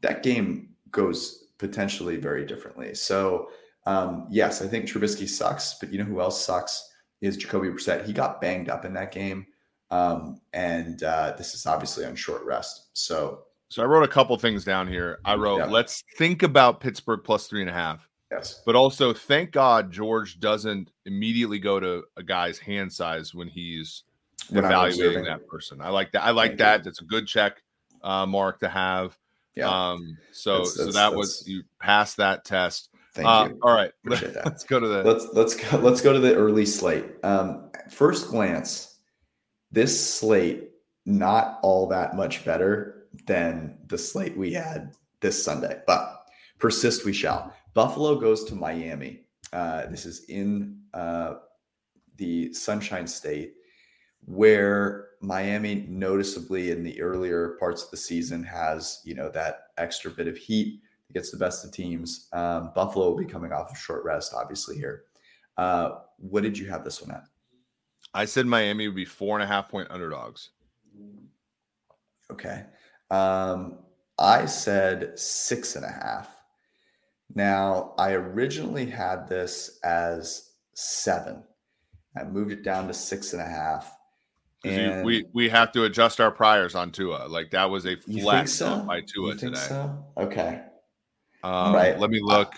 that game goes potentially very differently. So, um, yes, I think Trubisky sucks, but you know who else sucks is Jacoby Brissett. He got banged up in that game, um, and uh, this is obviously on short rest. So, so I wrote a couple things down here. I wrote, yeah. let's think about Pittsburgh plus three and a half. Yes. But also, thank God George doesn't immediately go to a guy's hand size when he's when evaluating that person. I like that. I like thank that. You. That's a good check uh, mark to have. Yeah. Um, so that's, that's, so that was you passed that test. Thank uh, you. All right. Let's go to the let's let's go let's go to the early slate. Um, first glance, this slate not all that much better than the slate we had this Sunday, but persist we shall. Buffalo goes to Miami. Uh, this is in uh, the Sunshine State, where Miami noticeably in the earlier parts of the season has you know that extra bit of heat that gets the best of teams. Um, Buffalo will be coming off a short rest, obviously here. Uh, what did you have this one at? I said Miami would be four and a half point underdogs. Okay. Um, I said six and a half. Now, I originally had this as seven. I moved it down to six and a half. And you, we we have to adjust our priors on Tua. Like that was a flex so? by Tua today. So? Okay. Um, right. Let me look.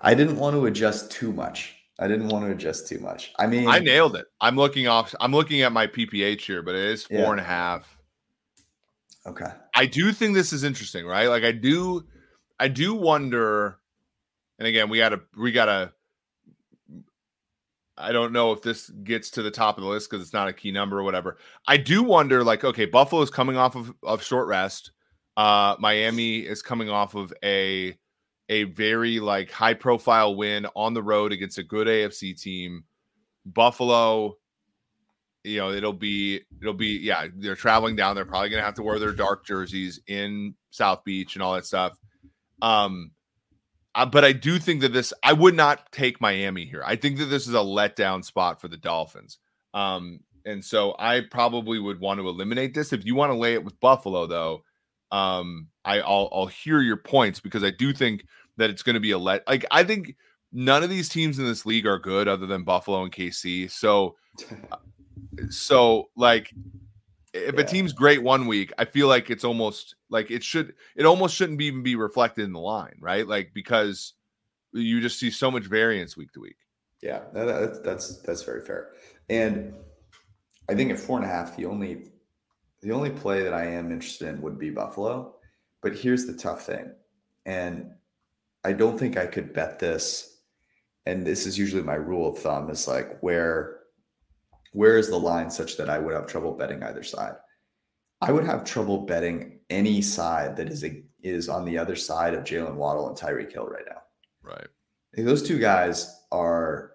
I, I didn't want to adjust too much. I didn't want to adjust too much. I mean, I nailed it. I'm looking off. I'm looking at my PPH here, but it is four yeah. and a half. Okay. I do think this is interesting, right? Like I do, I do wonder and again, we got to we got to. I don't know if this gets to the top of the list because it's not a key number or whatever. I do wonder, like, okay, Buffalo is coming off of, of short rest. Uh, Miami is coming off of a a very like high profile win on the road against a good AFC team. Buffalo, you know, it'll be it'll be yeah, they're traveling down. They're probably gonna have to wear their dark jerseys in South Beach and all that stuff. Um, uh, but I do think that this, I would not take Miami here. I think that this is a letdown spot for the Dolphins. Um, and so I probably would want to eliminate this. If you want to lay it with Buffalo, though, um, I, I'll, I'll hear your points because I do think that it's going to be a let. Like I think none of these teams in this league are good other than Buffalo and KC. So, uh, so like if yeah. a team's great one week, I feel like it's almost like it should it almost shouldn't even be reflected in the line, right? Like because you just see so much variance week to week. Yeah, that's that's that's very fair. And I think at four and a half, the only the only play that I am interested in would be Buffalo. But here's the tough thing. And I don't think I could bet this. And this is usually my rule of thumb is like where where is the line such that I would have trouble betting either side? I would have trouble betting any side that is a, is on the other side of Jaylen Waddle and Tyreek Hill right now. Right. Those two guys are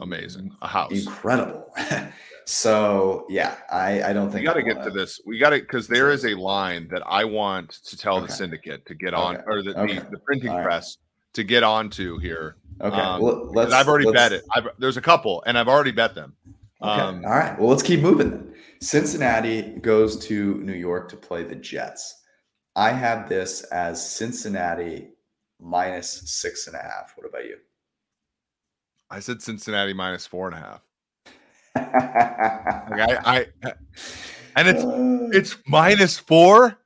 amazing. A house. Incredible. so yeah, I, I don't think we got to get to this. We got to because there is a line that I want to tell okay. the syndicate to get on, okay. or the, okay. the, the, printing All press right. to get onto here. Okay, um, well, let's. I've already let's, bet it. I've, there's a couple, and I've already bet them. Okay. Um, All right. Well, let's keep moving then. Cincinnati goes to New York to play the Jets. I have this as Cincinnati minus six and a half. What about you? I said Cincinnati minus four and a half. like I, I, and it's it's minus four.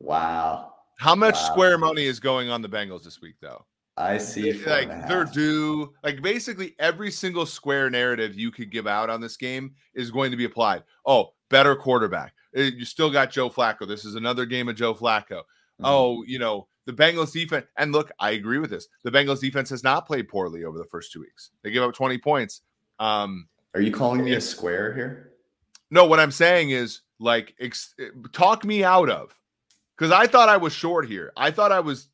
Wow. How much wow. square money is going on the Bengals this week, though? I see. Like they're due. Like basically every single square narrative you could give out on this game is going to be applied. Oh, better quarterback, eh, you still got Joe Flacco. This is another game of Joe Flacco. Mhm. Oh, you know, the Bengals defense. And look, I agree with this. The Bengals defense has not played poorly over the first two weeks. They give up 20 points. Um, Are you calling me a square here? no, what I'm saying is like ex- talk me out of because I thought I was short here. I thought I was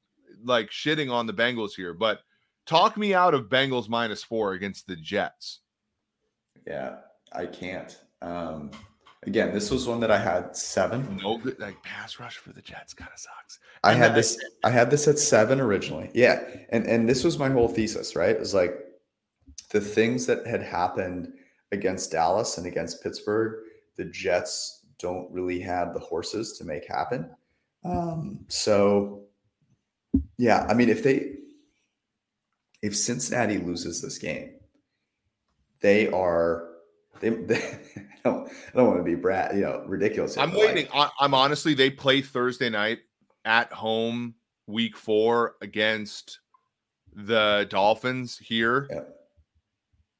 like shitting on the Bengals here, but talk me out of Bengals minus four against the Jets. Yeah, I can't. Um, again, this was one that I had seven. No good like pass rush for the Jets kind of sucks. I had I- this. I had this at seven originally. Yeah, and and this was my whole thesis, right? It was like the things that had happened against Dallas and against Pittsburgh. The Jets don't really have the horses to make happen. Um, so, yeah, I mean, if they if Cincinnati loses this game, they are. They, they I don't, I don't want to be brat, you know, ridiculous. I'm like, waiting. I, I'm honestly, they play Thursday night at home, week four against the Dolphins here. Yeah.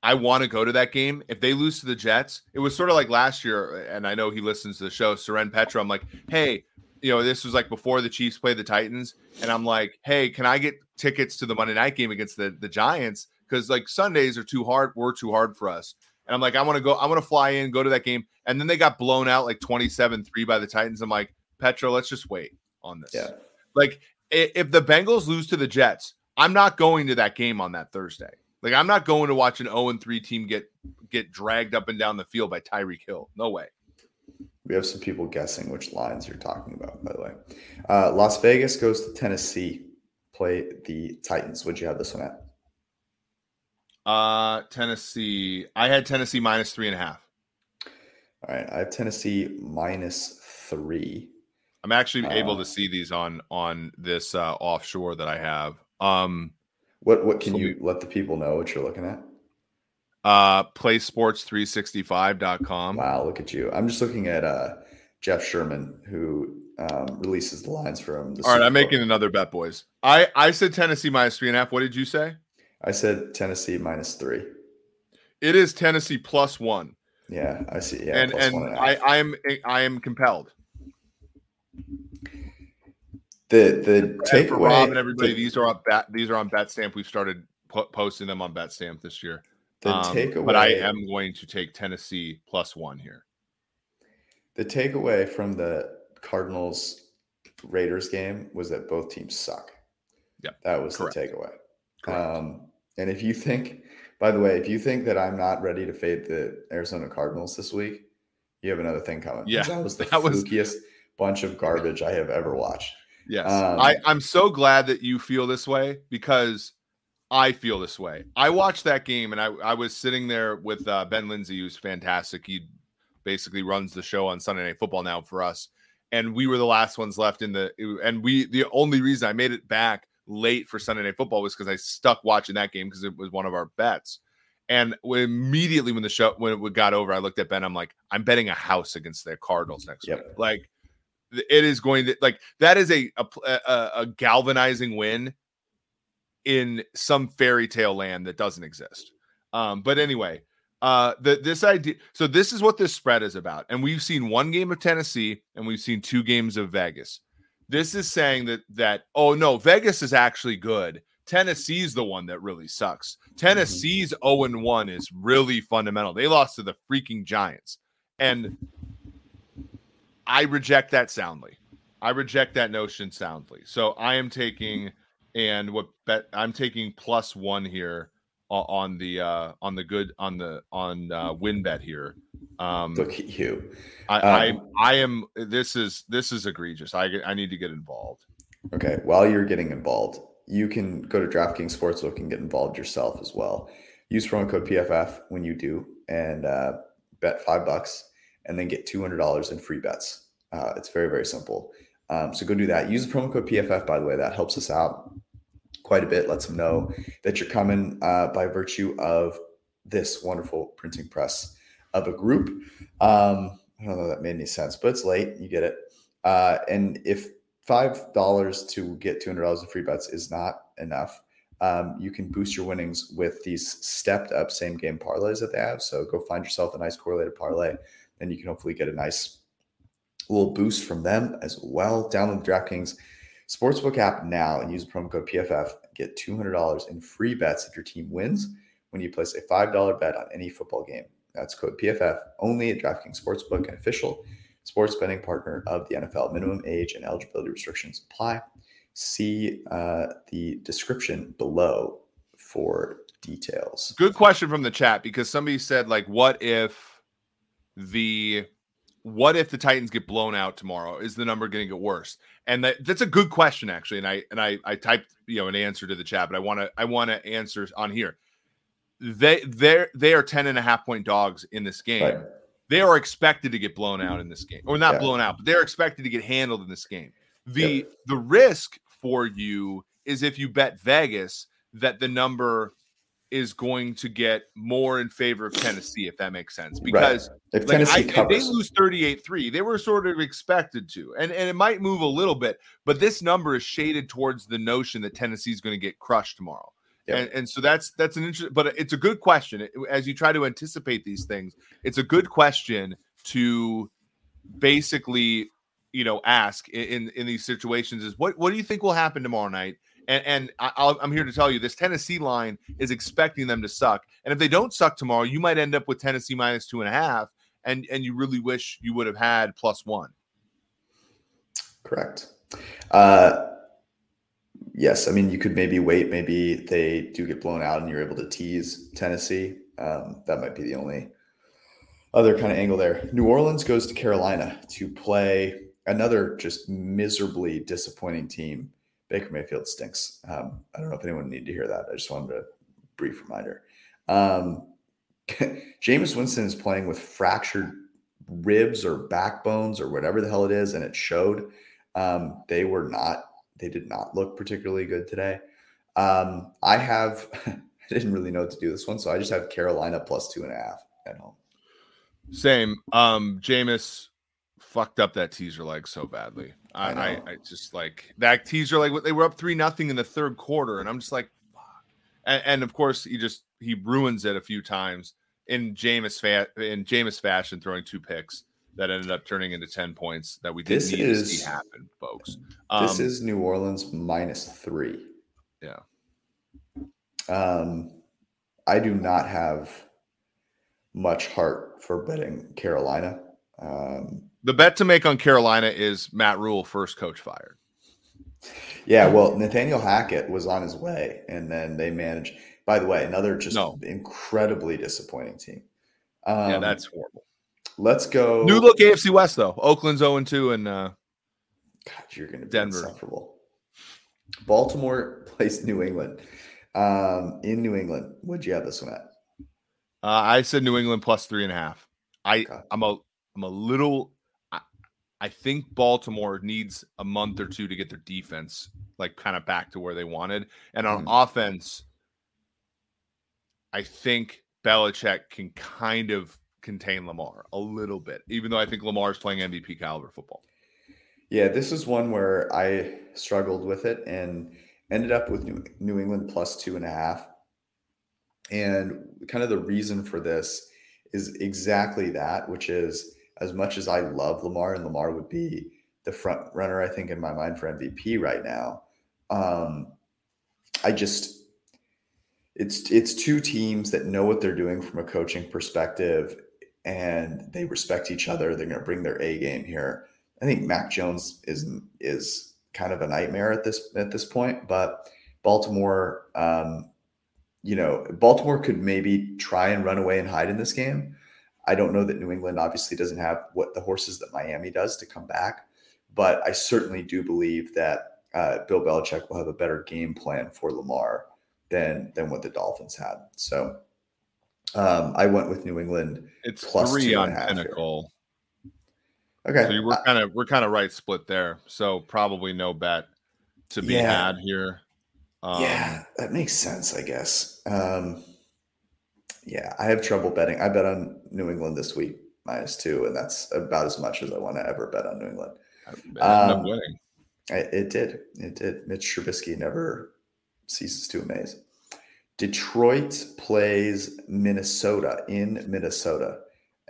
I want to go to that game. If they lose to the Jets, it was sort of like last year, and I know he listens to the show, Seren Petra. I'm like, hey, you know, this was like before the Chiefs played the Titans, and I'm like, hey, can I get tickets to the Monday night game against the the Giants? Because like Sundays are too hard, were too hard for us. And I'm like, I want to go, I want to fly in, go to that game. And then they got blown out like 27 3 by the Titans. I'm like, Petro, let's just wait on this. Yeah. Like, if the Bengals lose to the Jets, I'm not going to that game on that Thursday. Like, I'm not going to watch an 0 3 team get get dragged up and down the field by Tyreek Hill. No way. We have some people guessing which lines you're talking about, by the way. Uh, Las Vegas goes to Tennessee, play the Titans. Would you have this one at? Uh, Tennessee. I had Tennessee minus three and a half. All right. I have Tennessee minus three. I'm actually able Uh, to see these on on this uh, offshore that I have. Um, What what can So you let the people know what you're looking at? Uh, playsports365.com. Wow, look at you. I'm just looking at uh, Jeff Sherman, who um, releases the lines from the All right, I'm making another bet, boys. I I said Tennessee minus three and a half. What did you say? I said Tennessee minus three. It is Tennessee plus one, Yeah, I see. Yeah, and and and I half. I am I am compelled. the the takeaway. Rob and everybody, the, these are on bet. These are on BetStamp. We've started po- posting them on BetStamp this year. The Um, takeaway. but I am going to take Tennessee plus one here. The takeaway from the Cardinals Raiders game was that both teams suck. Yeah, That was correct. the takeaway. Correct. Um, and if you think, by the way, if you think that I'm not ready to fade the Arizona Cardinals this week, you have another thing coming. Yeah, That was the that was- flukiest bunch of garbage I have ever watched. Yes. Um, I, I'm so glad that you feel this way because I feel this way. I watched that game and I, I was sitting there with uh, Ben Linsey, who's fantastic. He basically runs the show on Sunday Night Football now for us. And we were the last ones left in the, and we, the only reason I made it back late for Sunday Night Football was because I stuck watching that game because it was one of our bets. And immediately when the show, when it got over, I looked at Ben, I'm like, I'm betting a house against the Cardinals next Yep. week. Like, it is going to like that is a a, a a galvanizing win in some fairy tale land that doesn't exist. Um, but anyway, uh, the this idea. So this is what this spread is about, and we've seen one game of Tennessee, and we've seen two games of Vegas. This is saying that that oh no, Vegas is actually good. Tennessee's the one that really sucks. Tennessee's 0 and 1 is really fundamental. They lost to the freaking Giants. And I reject that soundly. I reject that notion soundly. So I am taking and what bet I'm taking plus one here on the uh on the good on the on uh win bet here. Um Look at you. I, um, I I am this is this is egregious. I I need to get involved. Okay. While you're getting involved, you can go to DraftKings Sportsbook and get involved yourself as well. Use promo code PFF when you do and uh, bet five bucks and then get $200 in free bets. Uh, it's very, very simple. Um, so go do that. Use the promo code PFF, by the way. That helps us out quite a bit. Lets them know that you're coming uh, by virtue of this wonderful printing press of a group. Um, I don't know that made any sense, but it's late. You get it. Uh, and if five dollars to get two hundred dollars in free bets is not enough. Um, you can boost your winnings with these stepped up same game parlays that they have. So go find yourself a nice correlated parlay, and you can hopefully get a nice little boost from them as well. Download the DraftKings Sportsbook app now and use promo code PFF. Get $200 in free bets if your team wins when you place a $5 bet on any football game. That's code PFF only at DraftKings Sportsbook, an official sports betting partner of the NFL. Minimum age and eligibility restrictions apply. See uh, the description below for details. Good question from the chat because somebody said, like, what if the what if the Titans get blown out tomorrow? Is the number going to get worse? And that, that's a good question, actually. And I and I I typed you know an answer to the chat, but I want to I want to answer on here. They they they are 10 and a half point dogs in this game. Right. They are expected to get blown out in this game, or not yeah. blown out, but they're expected to get handled in this game. The yep. the risk for you is if you bet Vegas that the number is going to get more in favor of Tennessee, if that makes sense. Because right. if like, Tennessee I, covers. if they lose 38-3, they were sort of expected to. And, and it might move a little bit, but this number is shaded towards the notion that Tennessee is going to get crushed tomorrow. Yep. And, and so that's that's an interesting, but it's a good question as you try to anticipate these things. It's a good question to basically, you know, ask in in these situations is what what do you think will happen tomorrow night? And, and I, am here to tell you this Tennessee line is expecting them to suck. And if they don't suck tomorrow, you might end up with Tennessee minus two and a half. And, and you really wish you would have had plus one. Correct. Uh, yes. I mean, you could maybe wait. Maybe they do get blown out and you're able to tease Tennessee. Um, that might be the only other kind of angle there. New Orleans goes to Carolina to play another just miserably disappointing team Baker Mayfield stinks. Um, I don't know if anyone needed to hear that. I just wanted a brief reminder. Um, Jameis Winston is playing with fractured ribs or backbones or whatever the hell it is, and it showed. Um, they were not. They did not look particularly good today. Um, I have. I didn't really know what to do this one, so I just have Carolina plus two and a half at home. Same. Um, Jameis fucked up that teaser leg so badly. I, I, I, just like that teaser like they were up three nothing in the third quarter, and I'm just like, fuck. And, and of course he just he ruins it a few times in Jameis fa- in Jameis fashion, throwing two picks that ended up turning into ten points that we didn't this need is, to see happen, folks. Um, this is New Orleans minus three. Yeah. Um, I do not have much heart for betting Carolina. Um, the bet to make on Carolina is Matt Rhule first coach fired. Yeah, well, Nathaniel Hackett was on his way, and then they managed. By the way, another just no. incredibly disappointing team. Um, yeah, that's horrible. Let's go. New look AFC West though. Oakland's 0 2 and uh God, you're gonna be Denver. insufferable. Baltimore plays New England. Um, in New England, what'd you have this one at? Uh, I said New England plus three and a half. I okay. I'm a I'm a little I think Baltimore needs a month or two to get their defense like kind of back to where they wanted. And on mm. offense, I think Belichick can kind of contain Lamar a little bit, even though I think Lamar is playing MVP caliber football. Yeah, this is one where I struggled with it and ended up with New, New England plus two and a half. And kind of the reason for this is exactly that, which is as much as I love Lamar and Lamar would be the front runner, I think, in my mind for MVP right now. Um, I just it's it's two teams that know what they're doing from a coaching perspective and they respect each other. They're going to bring their A game here. I think Mac Jones is is kind of a nightmare at this at this point, but Baltimore, um, you know, Baltimore could maybe try and run away and hide in this game. I don't know that New England obviously doesn't have what the horses that Miami does to come back, but I certainly do believe that uh, Bill Belichick will have a better game plan for Lamar than than what the Dolphins had. So um, I went with New England. It's plus three on Pinnacle. Okay, so we're kind of we're kind of right split there. So probably no bet to be yeah. had here. Um, yeah, that makes sense, I guess. Um, yeah, I have trouble betting. I bet on New England this week minus two, and that's about as much as I want to ever bet on New England. Um, winning. I, it did. It did. Mitch Trubisky never ceases to amaze. Detroit plays Minnesota in Minnesota,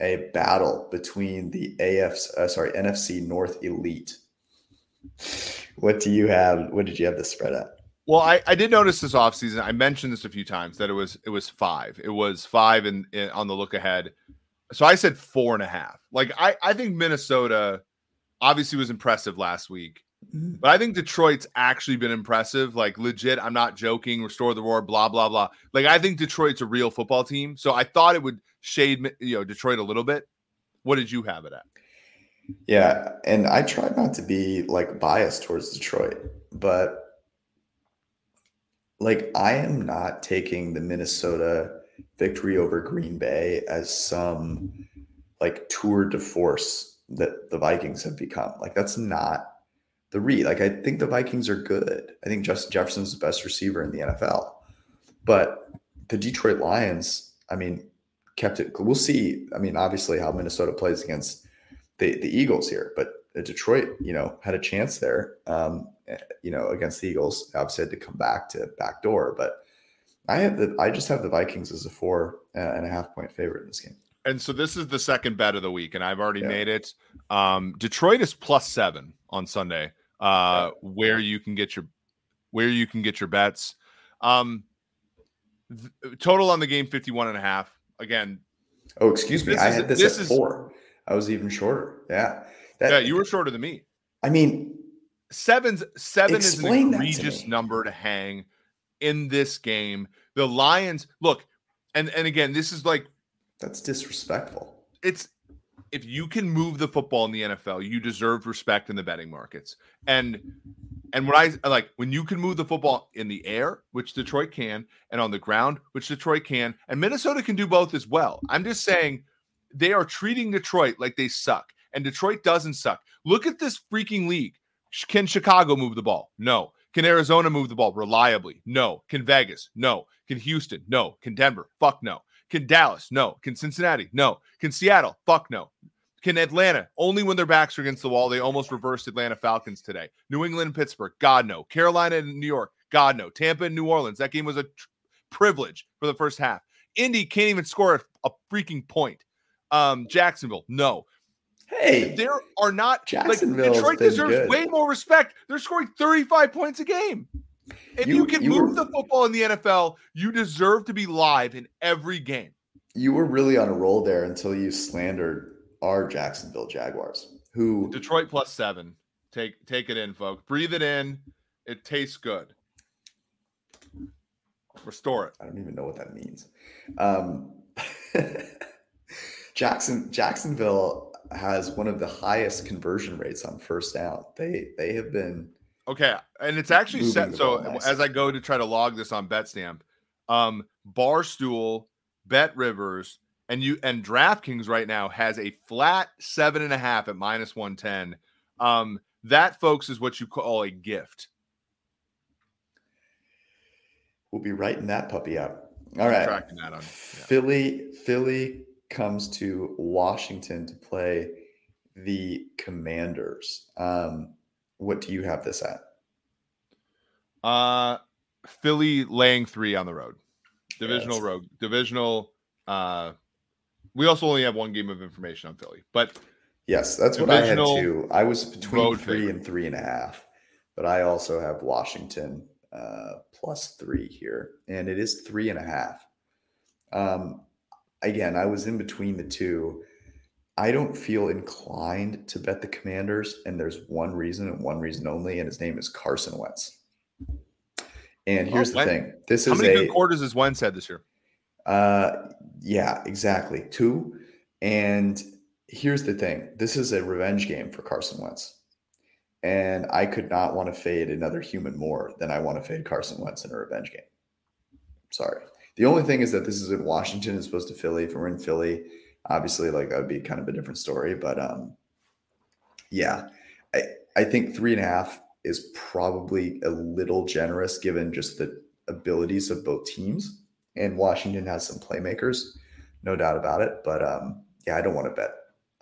a battle between the AF's uh, sorry NFC North elite. What do you have? What did you have the spread at? Well, I, I did notice this offseason. I mentioned this a few times that it was it was five. It was five in, in on the look ahead. So I said four and a half. Like I I think Minnesota obviously was impressive last week. Mm-hmm. But I think Detroit's actually been impressive. Like legit, I'm not joking. Restore the roar, blah blah blah. Like I think Detroit's a real football team. So I thought it would shade you know Detroit a little bit. What did you have it at? Yeah, and I try not to be like biased towards Detroit, but like I am not taking the Minnesota victory over Green Bay as some like tour de force that the Vikings have become. Like that's not the read. Like I think the Vikings are good. I think Justin Jefferson's the best receiver in the NFL. But the Detroit Lions, I mean, kept it. We'll see. I mean, obviously how Minnesota plays against the the Eagles here, but Detroit, you know, had a chance there. Um, you know, against the Eagles, obviously had to come back to back door, but I have the I just have the Vikings as a four and a half point favorite in this game. And so this is the second bet of the week, and I've already yeah. made it. Um, Detroit is plus seven on Sunday, uh, where you can get your where you can get your bets. Um, th- total on the game 51 and a half. Again. Oh, excuse me. I had this, this at is, four. I was even shorter. Yeah. That, yeah, you were shorter than me. I mean, seven's seven is an egregious number to hang in this game. The Lions look, and and again, this is like that's disrespectful. It's if you can move the football in the NFL, you deserve respect in the betting markets. And and when I like when you can move the football in the air, which Detroit can, and on the ground, which Detroit can, and Minnesota can do both as well. I'm just saying they are treating Detroit like they suck, and Detroit doesn't suck. Look at this freaking league. Can Chicago move the ball? No. Can Arizona move the ball reliably? No. Can Vegas? No. Can Houston? No. Can Denver? Fuck no. Can Dallas? No. Can Cincinnati? No. Can Seattle? Fuck no. Can Atlanta? Only when their backs are against the wall. They almost reversed Atlanta Falcons today. New England and Pittsburgh? God no. Carolina and New York? God no. Tampa and New Orleans? That game was a tr- privilege for the first half. Indy can't even score a, a freaking point. Um, Jacksonville? No. Hey, there are not Jacksonville. Like, Detroit deserves good. way more respect. They're scoring 35 points a game. If you, you can you move were, the football in the NFL, you deserve to be live in every game. You were really on a roll there until you slandered our Jacksonville Jaguars, who Detroit plus seven. Take take it in, folks. Breathe it in. It tastes good. Restore it. I don't even know what that means. Um, Jackson Jacksonville has one of the highest conversion rates on first down. They they have been Okay, and it's actually set. So as I go to try to log this on BetStamp, um, Barstool, Bet Rivers, and you and DraftKings right now has a flat seven and a half at minus one ten. Um, that, folks, is what you call a gift. We'll be writing that puppy up. All right, tracking that on yeah. Philly. Comes to Washington to play the Commanders. Um, what do you have this at? Uh Philly laying three on the road. Divisional yes. road. Divisional uh we also only have one game of information on Philly, but yes, that's what I had too. I was between three favorite. and three and a half, but I also have Washington uh, plus three here, and it is three and a half. Um, again, I was in between the two. I don't feel inclined to bet the Commanders, and there's one reason and one reason only, and his name is Carson Wentz. And oh, here's oh, the thing: this how is how many a, good quarters has Wentz had this year? Uh, yeah, exactly two. And here's the thing: this is a revenge game for Carson Wentz, and I could not want to fade another human more than I want to fade Carson Wentz in a revenge game. Sorry. The only thing is that this is in Washington, as opposed to Philly. If we're in Philly, obviously like that would be kind of a different story but um yeah i i think three and a half is probably a little generous given just the abilities of both teams and washington has some playmakers no doubt about it but um yeah i don't want to bet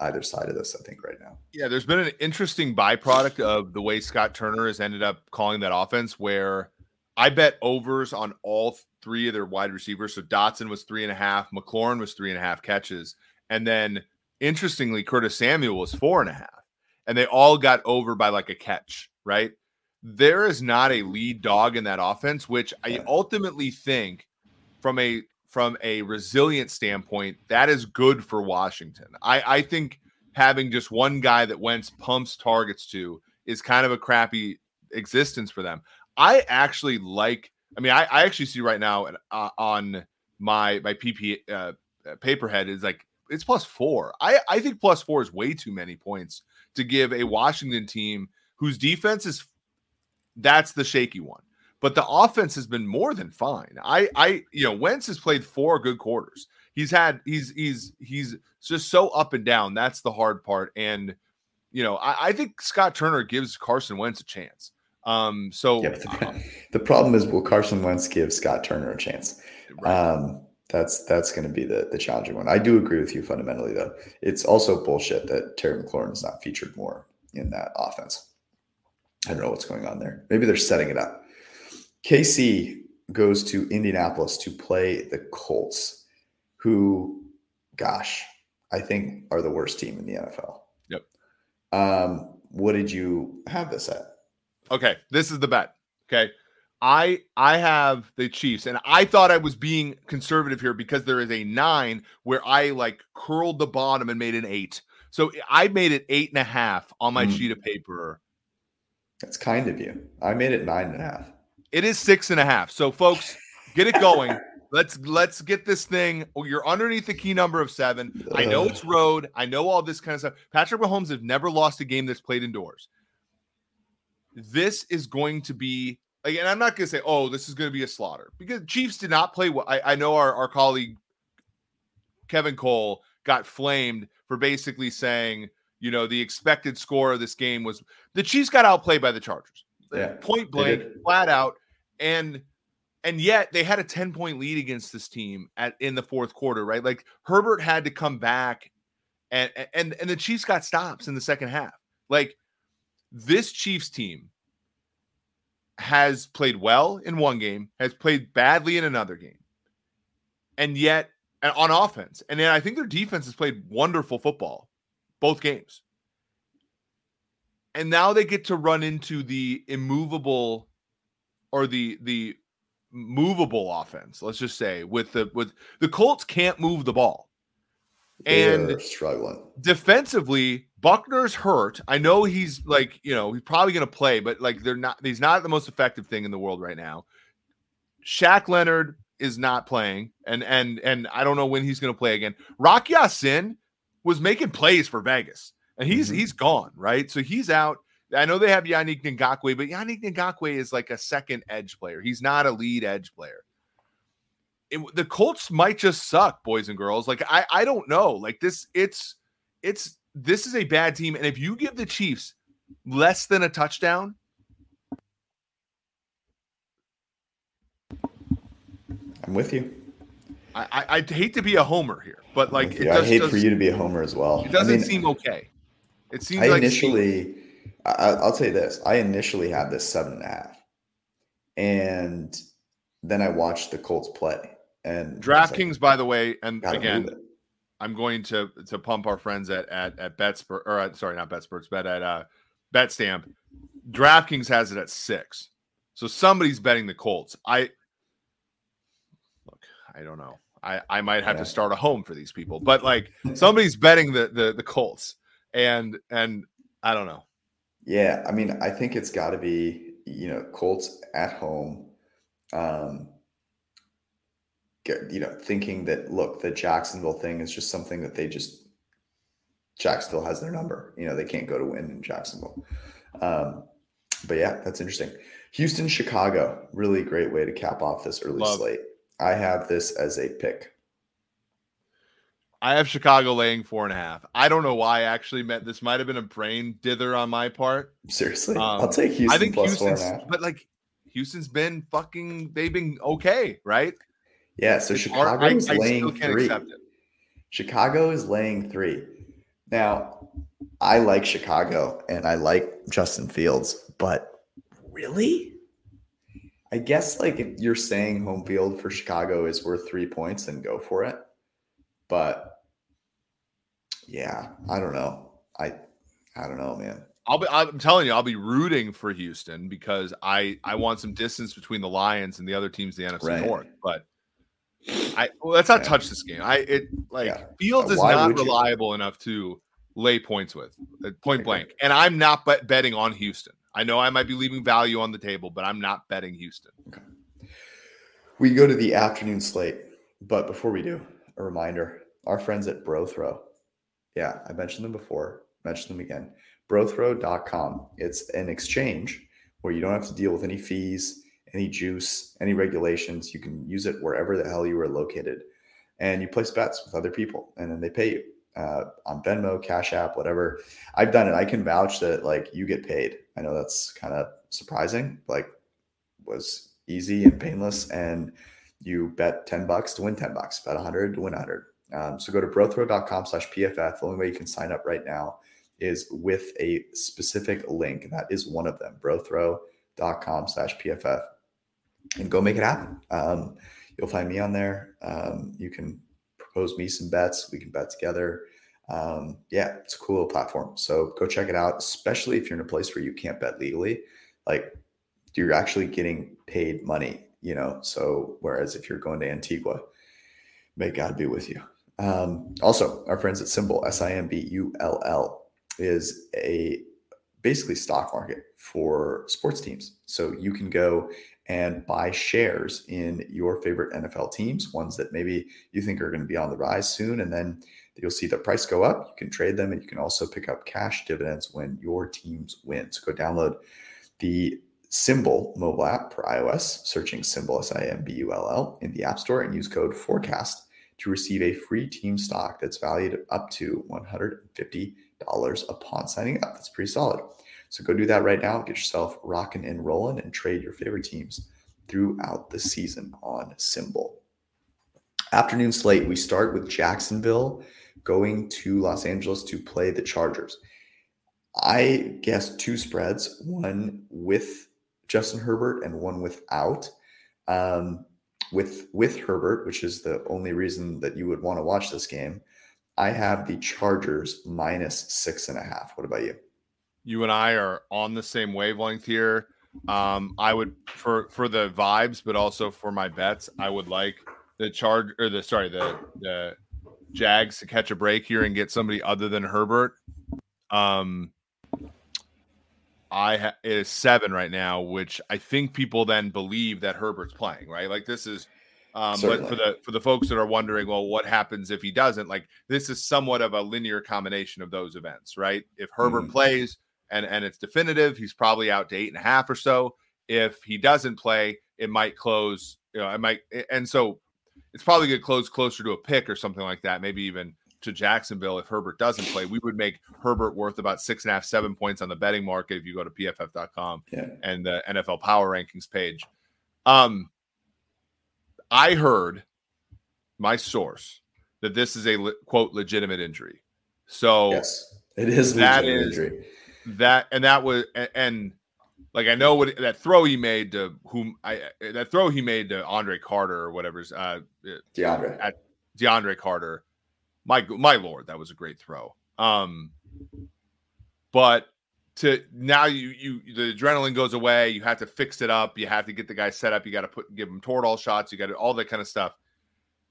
either side of this i think right now yeah there's been an interesting byproduct of the way scott turner has ended up calling that offense where i bet overs on all three of their wide receivers so dotson was three and a half mclaurin was three and a half catches And then interestingly, Curtis Samuel was four and a half, and they all got over by like a catch, right? There is not a lead dog in that offense, which I ultimately think from a from a resilient standpoint, that is good for Washington. I, I think having just one guy that Wentz pumps targets to is kind of a crappy existence for them. I actually like. I mean, I, I actually see right now uh, on my my PP uh, paperhead is like it's plus four. I I think plus four is way too many points to give a Washington team whose defense is that's the shaky one. But the offense has been more than fine. I I you know Wentz has played four good quarters. He's had he's he's he's just so up and down. That's the hard part. And you know I, I think Scott Turner gives Carson Wentz a chance. Um, so yeah, the, um, the, problem is, will Carson Wentz give Scott Turner a chance? Right. Um, that's that's going to be the the challenging one. I do agree with you fundamentally, though. It's also bullshit that Terry McLaurin is not featured more in that offense. I don't know what's going on there. Maybe they're setting it up. KC goes to Indianapolis to play the Colts, who, gosh, I think are the worst team in the NFL. Yep. Um, what did you have this at? Okay, this is the bet. Okay. I I have the Chiefs, and I thought I was being conservative here because there is a nine where I like curled the bottom and made an eight. So I made it eight and a half on my mm. sheet of paper. That's kind of you. I made it nine and a half. It is six and a half. So folks, get it going. let's let's get this thing. Oh, you're underneath the key number of seven. I know it's road. I know all this kind of stuff. Patrick Mahomes has never lost a game that's played indoors this is going to be like, and I'm not going to say, oh, this is going to be a slaughter because Chiefs did not play well. I, I know our, our colleague Kevin Cole got flamed for basically saying, you know, the expected score of this game was the Chiefs got outplayed by the Chargers, yeah, point blank, flat out, and and yet they had a 10 point lead against this team at in the fourth quarter, right? Like Herbert had to come back and and and the Chiefs got stops in the second half. Like this Chiefs team has played well in one game, has played badly in another game, and yet on offense. And then I think their defense has played wonderful football both games. And now they get to run into the immovable or the the movable offense, let's just say, with the with the Colts can't move the ball. And They're struggling defensively, Buckner's hurt. I know he's like, you know, he's probably going to play, but like they're not, he's not the most effective thing in the world right now. Shaq Leonard is not playing, and and and I don't know when he's going to play again. Rock Ya-Sin was making plays for Vegas, and he's mm-hmm. he's gone, right? So he's out. I know they have Yannick Ngakoue, but Yannick Ngakoue is like a second edge player. He's not a lead edge player. It, the Colts might just suck, boys and girls. Like I I don't know. Like this, it's it's this is a bad team. And if you give the Chiefs less than a touchdown, I'm with you. I, I I'd hate to be a homer here, but like it does, I hate for you to be a homer as well. It doesn't I mean, seem okay. It seems I like initially. I, I'll tell you this: I initially had this seven and a half, and then I watched the Colts play. And DraftKings, like, by the way, and again, I'm going to to pump our friends at at at Betspur or at, sorry, not Betspurts, but at uh Betstamp. DraftKings has it at six, so somebody's betting the Colts. I look, I don't know. I I might have yeah. to start a home for these people, but like somebody's betting the the the Colts, and and I don't know. Yeah, I mean, I think it's got to be you know Colts at home. Um, you know, thinking that look, the Jacksonville thing is just something that they just Jacksonville has their number. You know, they can't go to win in Jacksonville. Um, but yeah, that's interesting. Houston, Chicago, really great way to cap off this early Love. slate. I have this as a pick. I have Chicago laying four and a half. I don't know why I actually meant this might have been a brain dither on my part. Seriously, um, I'll take Houston I think plus Houston's, four and a half. But like Houston's been fucking, they've been okay, right? Yeah, so Chicago is laying three. Chicago is laying three. Now, I like Chicago and I like Justin Fields, but really? I guess like if you're saying home field for Chicago is worth three points, then go for it. But Yeah, I don't know. I I don't know, man. I'll be I'm telling you, I'll be rooting for Houston because I I want some distance between the Lions and the other teams in the NFC Right. North. But I well, let's not Yeah. touch this game. I it like Yeah. Fields is why not would you? reliable enough to lay points with uh, point blank. And I'm not bet- betting on Houston. I know I might be leaving value on the table, but I'm not betting Houston. We go to the afternoon slate, but before we do, a reminder: our friends at Brothrow. Yeah, I mentioned them before. Mention them again. Brothrow.com. It's an exchange where you don't have to deal with any fees, any juice, any regulations. You can use it wherever the hell you are located, and you place bets with other people, and then they pay you uh, on Venmo, Cash App, whatever. I've done it. I can vouch that like you get paid. I know that's kind of surprising. Like was easy and painless and you bet 10 bucks to win 10 bucks bet 100 to win 100 um, so go to brothrow.com slash pff the only way you can sign up right now is with a specific link that is one of them brothrow.com slash pff and go make it happen um, you'll find me on there um, you can propose me some bets we can bet together um, yeah it's a cool platform so go check it out especially if you're in a place where you can't bet legally like you're actually getting paid money, you know. So whereas if you're going to Antigua, may God be with you. Um, also, our friends at SimBull S I M B U L L is a basically stock market for sports teams. So you can go and buy shares in your favorite NFL teams, ones that maybe you think are going to be on the rise soon, and then you'll see the price go up. You can trade them, and you can also pick up cash dividends when your teams win. So go download the SimBull mobile app for iOS, searching SimBull S I M B U L L in the App Store and use code FORECAST to receive a free team stock that's valued up to $150 upon signing up. That's pretty solid. So go do that right now. Get yourself rocking and rolling and trade your favorite teams throughout the season on SimBull. Afternoon slate, we start with Jacksonville going to Los Angeles to play the Chargers. I guess two spreads, one with Justin Herbert and one without. Um, with with Herbert, which is the only reason that you would want to watch this game, I have the Chargers minus six and a half. What about you? You and I are on the same wavelength here. Um, I would for for the vibes, but also for my bets, I would like the charge or the sorry the the Jags to catch a break here and get somebody other than Herbert. Um, I ha- it is seven right now, which I think people then believe that Herbert's playing right. Like this is, um, but for the for the folks that are wondering, well, what happens if he doesn't? Like this is somewhat of a linear combination of those events, right? If Herbert Mhm. plays and and it's definitive, he's probably out to eight and a half or so. If he doesn't play, it might close. You know, it might, and so it's probably going to close closer to a pick or something like that. Maybe even to Jacksonville if Herbert doesn't play. We would make Herbert worth about six and a half, seven points on the betting market if you go to pff.com Yeah. and the NFL Power Rankings page. Um, I heard my source that this is a le- quote legitimate injury. So Yes, it is That legitimate is- injury. That and that was and, and like I know what that throw he made to whom I that throw he made to Andre Carter or whatever's uh DeAndre. DeAndre Carter. My my lord, that was a great throw. Um, but to now you you the adrenaline goes away. You have to fix it up. You have to get the guy set up. You got to put give him Toradol shots. You got all that kind of stuff.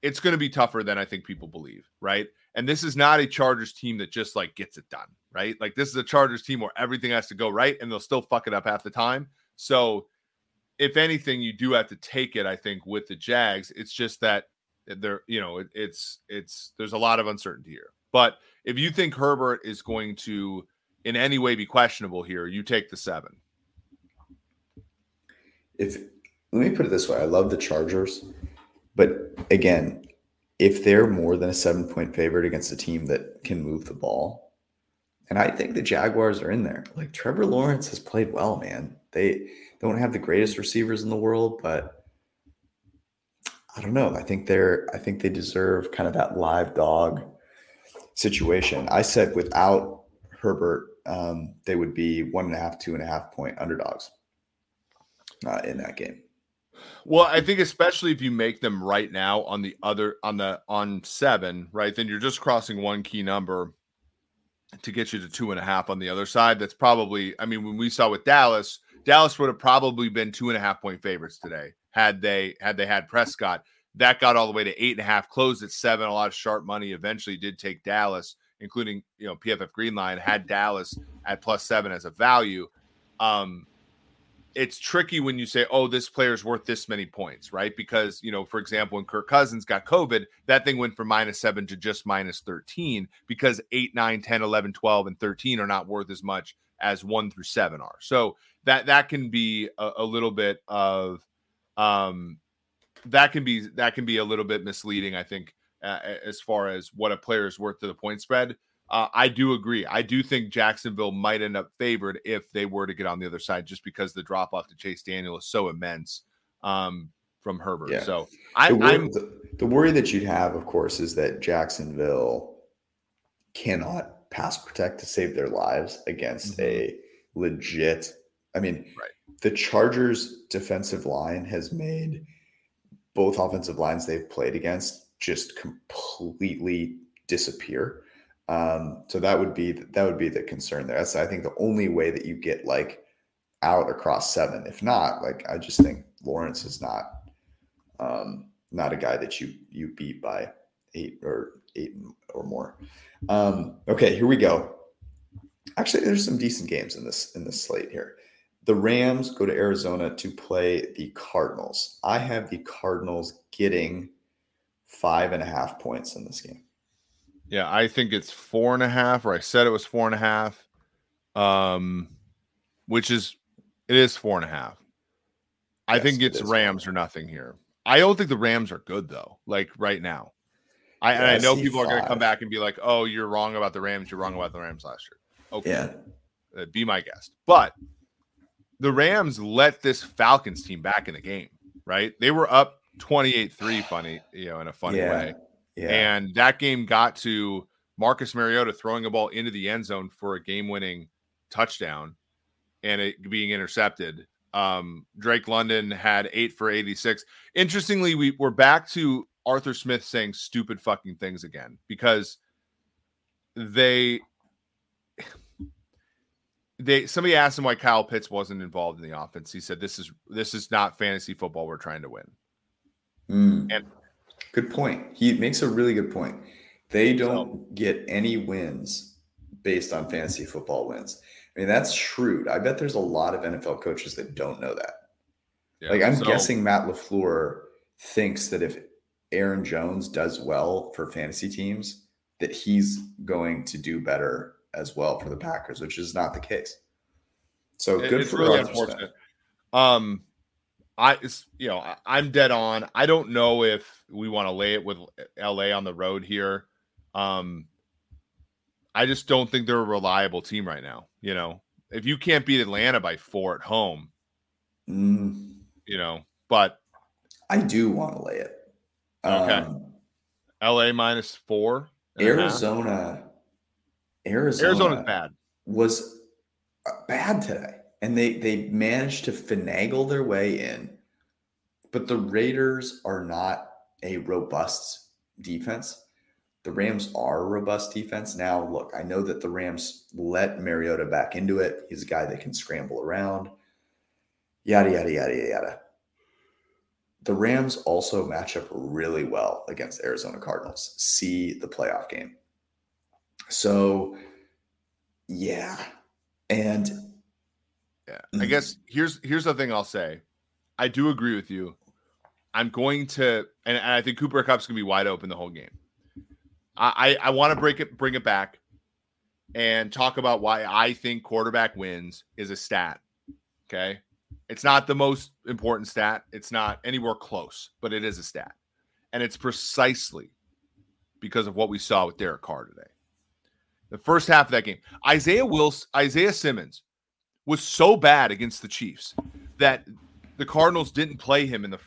It's going to be tougher than I think people believe, right? And this is not a Chargers team that just like gets it done, right? Like this is a Chargers team where everything has to go right, and they'll still fuck it up half the time. So, if anything, you do have to take it. I think with the Jags, it's just that there you know it, it's it's there's a lot of uncertainty here but if you think herbert is going to in any way be questionable here you take the seven if let me put it this way, I love the Chargers, but again, if they're more than a seven point favorite against a team that can move the ball, and I think the Jaguars are in there. Like Trevor Lawrence has played well, man. They don't have the greatest receivers in the world, but I don't know. I think they're I think they deserve kind of that live dog situation. I said without Herbert, um, they would be one and a half, two and a half point underdogs uh, in that game. well i think especially if you make them right now on the other on the on seven right then you're just crossing one key number to get you to two and a half on the other side. That's probably, I mean, when we saw with Dallas, Dallas would have probably been two and a half point favorites today had they had they had Prescott. That got all the way to eight and a half, closed at seven. A lot of sharp money eventually did take Dallas, including you know PFF Greenline had Dallas at plus seven as a value. Um, it's tricky when you say, "Oh, this player's worth this many points," right? Because you know, for example, when Kirk Cousins got COVID, that thing went from minus seven to just minus thirteen because 8, 9, 10, 11, 12, and 13 are not worth as much as one through seven are. So that that can be a, a little bit of um that can be that can be a little bit misleading, I think, uh, as far as what a player is worth to the point spread. Uh, I do agree. I do think Jacksonville might end up favored if they were to get on the other side, just because the drop off to Chase Daniel is so immense um, from Herbert. Yeah. So I, the, worry, the, the worry that you'd have, of course, is that Jacksonville cannot pass protect to save their lives against mm-hmm. a legit. I mean, right. the Chargers' defensive line has made both offensive lines they've played against just completely disappear. Um, so that would be that would be the concern there. That's I think the only way that you get like out across seven. If not, like I just think Lawrence is not um, not a guy that you you beat by eight or eight or more. Um, okay, here we go. Actually, there's some decent games in this in this slate here. The Rams go to Arizona to play the Cardinals. I have the Cardinals getting five and a half points in this game. Yeah, I think it's four and a half, or I said it was four and a half. Um, which is it is four and a half. I yes, think it's it Rams or nothing here. I don't think the Rams are good though, like right now. I, yeah, I know people five. are going to come back and be like, "Oh, you're wrong about the Rams. You're wrong about the Rams last year." Okay, yeah, uh, be my guest. But the Rams let this Falcons team back in the game. Right? They were up 28-3 funny, you know, in a funny yeah. way. Yeah. And that game got to Marcus Mariota throwing a ball into the end zone for a game-winning touchdown and it being intercepted. Um, Drake London had eight for 86. Interestingly, we, we're back to Arthur Smith saying stupid fucking things again because they they somebody asked him why Kyle Pitts wasn't involved in the offense. He said, "This is this is not fantasy football. We're trying to win." Mm. And Good point. He makes a really good point. They don't so, get any wins based on fantasy football wins. I mean, that's shrewd. I bet there's a lot of NFL coaches that don't know that. Yeah, like, I'm so, guessing Matt LaFleur thinks that if Aaron Jones does well for fantasy teams, that he's going to do better as well for the Packers, which is not the case. So good for really unfortunate. Um, I, you know, I'm dead on. I don't know if we want to lay it with LA on the road here. Um, I just don't think they're a reliable team right now. You know, if you can't beat Atlanta by four at home, mm. you know, but I do want to lay it. Okay. Um, LA minus four. Arizona. Arizona. Arizona's bad. Was uh, bad today and they they managed to finagle their way in. But the Raiders are not a robust defense. The Rams are a robust defense. Now, look, I know that the Rams let Mariota back into it. He's a guy that can scramble around. Yada yada yada yada. The Rams also match up really well against Arizona Cardinals. See the playoff game. So, yeah. And yeah. Mm-hmm. I guess here's here's the thing I'll say. I do agree with you. I'm going to, and, and I think Cooper Kupp's gonna be wide open the whole game. I I, I want to break it, bring it back, and talk about why I think quarterback wins is a stat. Okay, it's not the most important stat. It's not anywhere close, but it is a stat, and it's precisely because of what we saw with Derek Carr today. The first half of that game, Isaiah Wilson, Isaiah Simmons was so bad against the Chiefs that the Cardinals didn't play him in the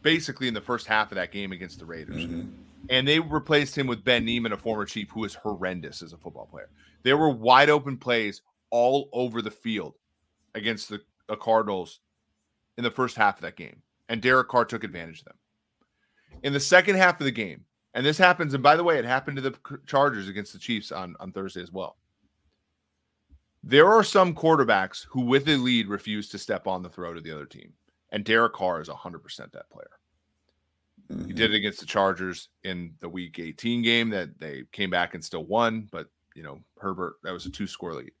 basically in the first half of that game against the Raiders. Mm-hmm. And they replaced him with Ben Niemann, a former Chief who is horrendous as a football player. There were wide open plays all over the field against the, the Cardinals in the first half of that game. And Derek Carr took advantage of them. In the second half of the game, and this happens, and by the way, it happened to the Chargers against the Chiefs on, on Thursday as well. There are some quarterbacks who, with a lead, refuse to step on the throat of the other team. And Derek Carr is 100% that player. Mm-hmm. He did it against the Chargers in the week 18 game that they came back and still won. But, you know, Herbert, that was a two score lead.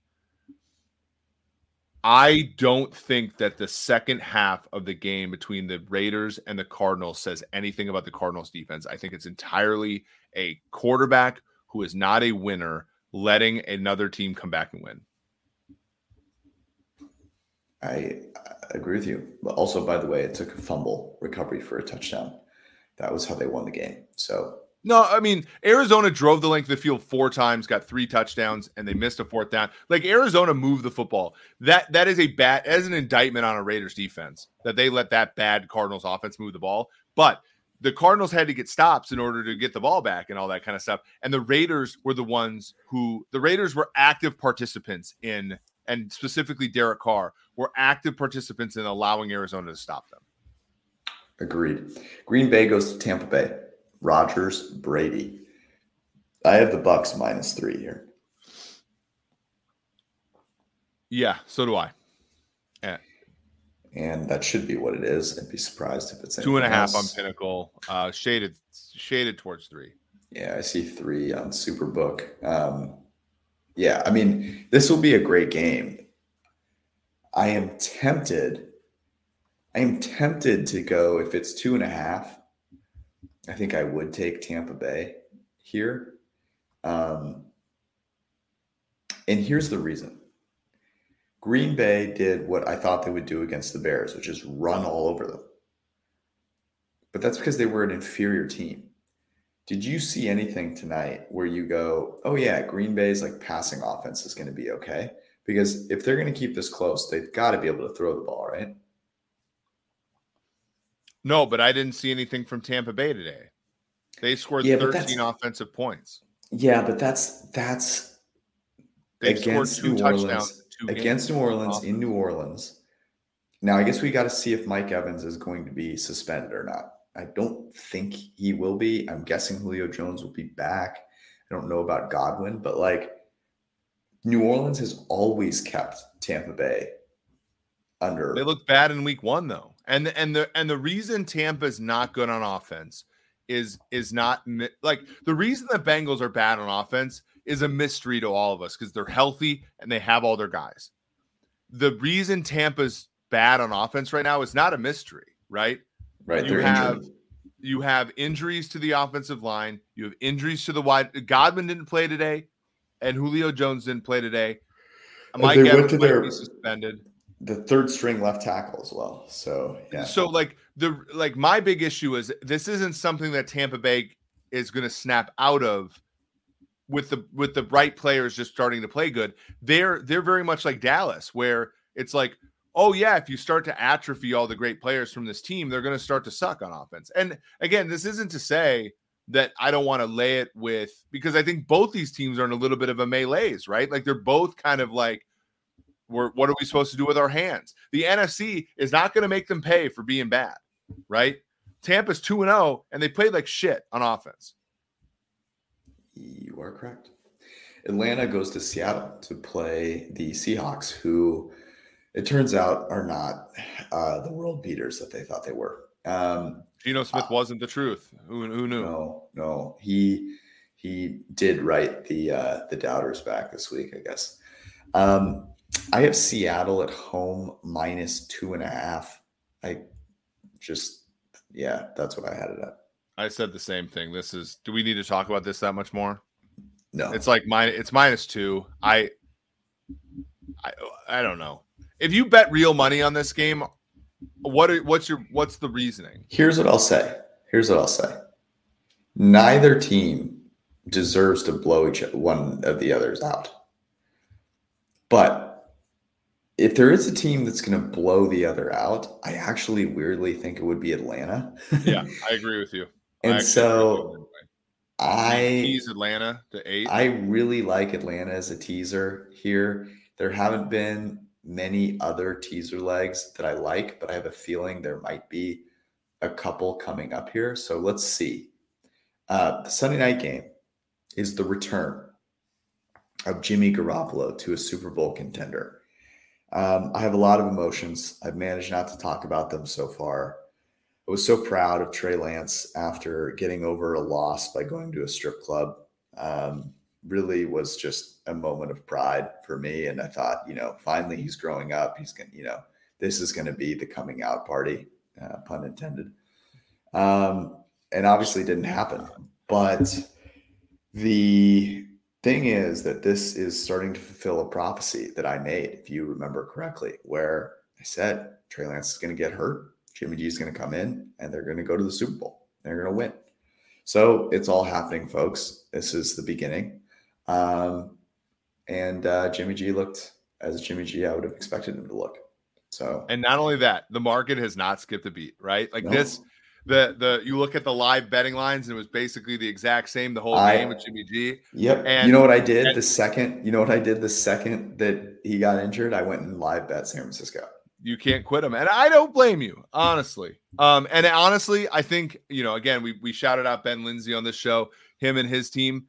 I don't think that the second half of the game between the Raiders and the Cardinals says anything about the Cardinals defense. I think it's entirely a quarterback who is not a winner letting another team come back and win. I agree with you. But also, by the way, it took a fumble recovery for a touchdown. That was how they won the game. So no, I mean Arizona drove the length of the field four times, got three touchdowns, and they missed a fourth down. Like Arizona moved the football. That that is a bad as an indictment on a Raiders defense that they let that bad Cardinals offense move the ball. But the Cardinals had to get stops in order to get the ball back and all that kind of stuff. And the Raiders were the ones who the Raiders were active participants in, and specifically Derek Carr were active participants in allowing Arizona to stop them. Agreed. Green Bay goes to Tampa Bay. Rodgers, Brady. I have the Bucs minus three here. Yeah, so do I. Yeah. And that should be what it is. I'd be surprised if it's two and a half else. on Pinnacle, uh, shaded shaded towards three. Yeah, I see three on Superbook. Um, yeah, I mean, this will be a great game. I am tempted. I am tempted to go if it's two and a half. I think I would take Tampa Bay here. Um, and here's the reason Green Bay did what I thought they would do against the Bears, which is run all over them. But that's because they were an inferior team. Did you see anything tonight where you go, oh, yeah, Green Bay's like passing offense is going to be okay? Because if they're going to keep this close, they've got to be able to throw the ball, right? No, but I didn't see anything from Tampa Bay today. They scored yeah, 13 offensive points. Yeah, but that's that's they against New Orleans. Against New Orleans in New Orleans. Now, I guess we got to see if Mike Evans is going to be suspended or not. I don't think he will be. I'm guessing Julio Jones will be back. I don't know about Godwin, but like New Orleans has always kept Tampa Bay under. They look bad in week one though. And the, and the and the reason Tampa's not good on offense is is not like the reason the Bengals are bad on offense is a mystery to all of us because they're healthy and they have all their guys. The reason Tampa's bad on offense right now is not a mystery, right? Right. You have injured. you have injuries to the offensive line. You have injuries to the wide. Godwin didn't play today, and Julio Jones didn't play today. Oh, Mike Evans might their, be suspended the third string left tackle as well. So yeah. So like the like my big issue is this isn't something that Tampa Bay is going to snap out of with the with the right players just starting to play good. They're they're very much like Dallas where it's like oh yeah, if you start to atrophy all the great players from this team, they're going to start to suck on offense. And again, this isn't to say that I don't want to lay it with because I think both these teams are in a little bit of a melee's, right? Like they're both kind of like we're, what are we supposed to do with our hands? The NFC is not going to make them pay for being bad, right? Tampa's 2 and 0 and they played like shit on offense. You are correct. Atlanta goes to Seattle to play the Seahawks, who it turns out are not uh, the world beaters that they thought they were. Um, Geno Smith uh, wasn't the truth. Who, who knew? No, no. He he did write the uh, the doubters back this week, I guess. Um, I have Seattle at home minus two and a half. I just, yeah, that's what I had it at. I said the same thing. This is. Do we need to talk about this that much more? No. It's like mine. It's minus two. I, I, I don't know. If you bet real money on this game, what are, what's your what's the reasoning? Here's what I'll say. Here's what I'll say. Neither team deserves to blow each one of the others out. But if there is a team that's going to blow the other out, I actually weirdly think it would be Atlanta. yeah, I agree with you. and so I tease Atlanta to eight. I really like Atlanta as a teaser here. There haven't been many other teaser legs that I like, but I have a feeling there might be a couple coming up here. So let's see. Uh, the Sunday night game is the return of Jimmy Garoppolo to a Super Bowl contender. Um, I have a lot of emotions. I've managed not to talk about them so far. I was so proud of Trey Lance after getting over a loss by going to a strip club. Um, really was just a moment of pride for me. And I thought, you know, finally he's growing up. He's going to, you know, this is going to be the coming out party, uh, pun intended. Um, and obviously didn't happen. But the thing is that this is starting to fulfill a prophecy that I made, if you remember correctly, where I said Trey Lance is going to get hurt. Jimmy G is going to come in and they're going to go to the Super Bowl. They're going to win. So it's all happening, folks. This is the beginning. Um, and uh, Jimmy G looked as Jimmy G I would have expected him to look. So, and not only that, the market has not skipped a beat, right? Like no. this, the the you look at the live betting lines, and it was basically the exact same the whole I, game with Jimmy G. Yep. And you know what I did and, the second? You know what I did the second that he got injured? I went and live bet San Francisco. You can't quit him, and I don't blame you, honestly. Um, and honestly, I think you know. Again, we we shouted out Ben Linsey on this show. Him and his team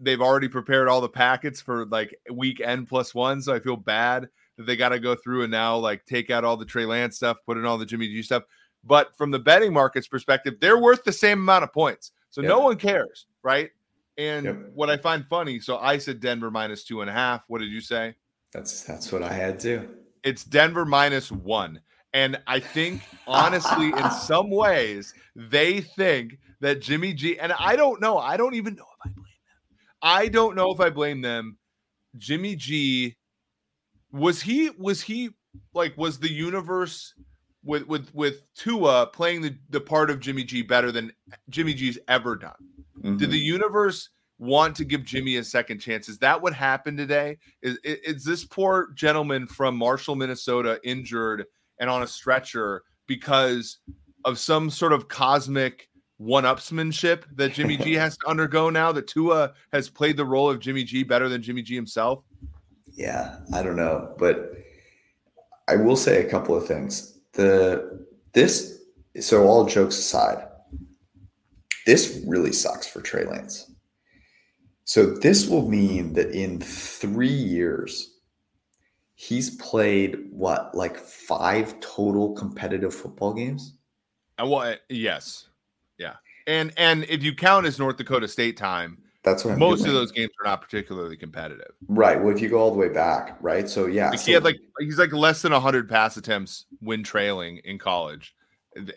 they've already prepared all the packets for like week N plus one. So I feel bad that they got to go through and now like take out all the Trey Lance stuff, put in all the Jimmy G stuff. But from the betting market's perspective, they're worth the same amount of points. So yep. no one cares, right? And yep. what I find funny, so I said Denver minus two and a half. What did you say? That's that's what I had too. It's Denver minus one. And I think honestly, in some ways, they think that Jimmy G, and I don't know, I don't even know if I I don't know if I blame them. Jimmy G was he was he like was the universe with with with Tua playing the, the part of Jimmy G better than Jimmy G's ever done? Mm-hmm. Did the universe want to give Jimmy a second chance? Is that what happened today? Is is this poor gentleman from Marshall, Minnesota, injured and on a stretcher because of some sort of cosmic one-upsmanship that Jimmy G has to undergo now that Tua has played the role of Jimmy G better than Jimmy G himself? Yeah, I don't know, but I will say a couple of things. The this so all jokes aside, this really sucks for Trey Lance. So this will mean that in 3 years he's played what like 5 total competitive football games? Uh, and what uh, yes. Yeah, and and if you count as North Dakota State time, that's what I'm most doing. of those games are not particularly competitive. Right. Well, if you go all the way back, right? So yeah, like so, he had like he's like less than hundred pass attempts when trailing in college.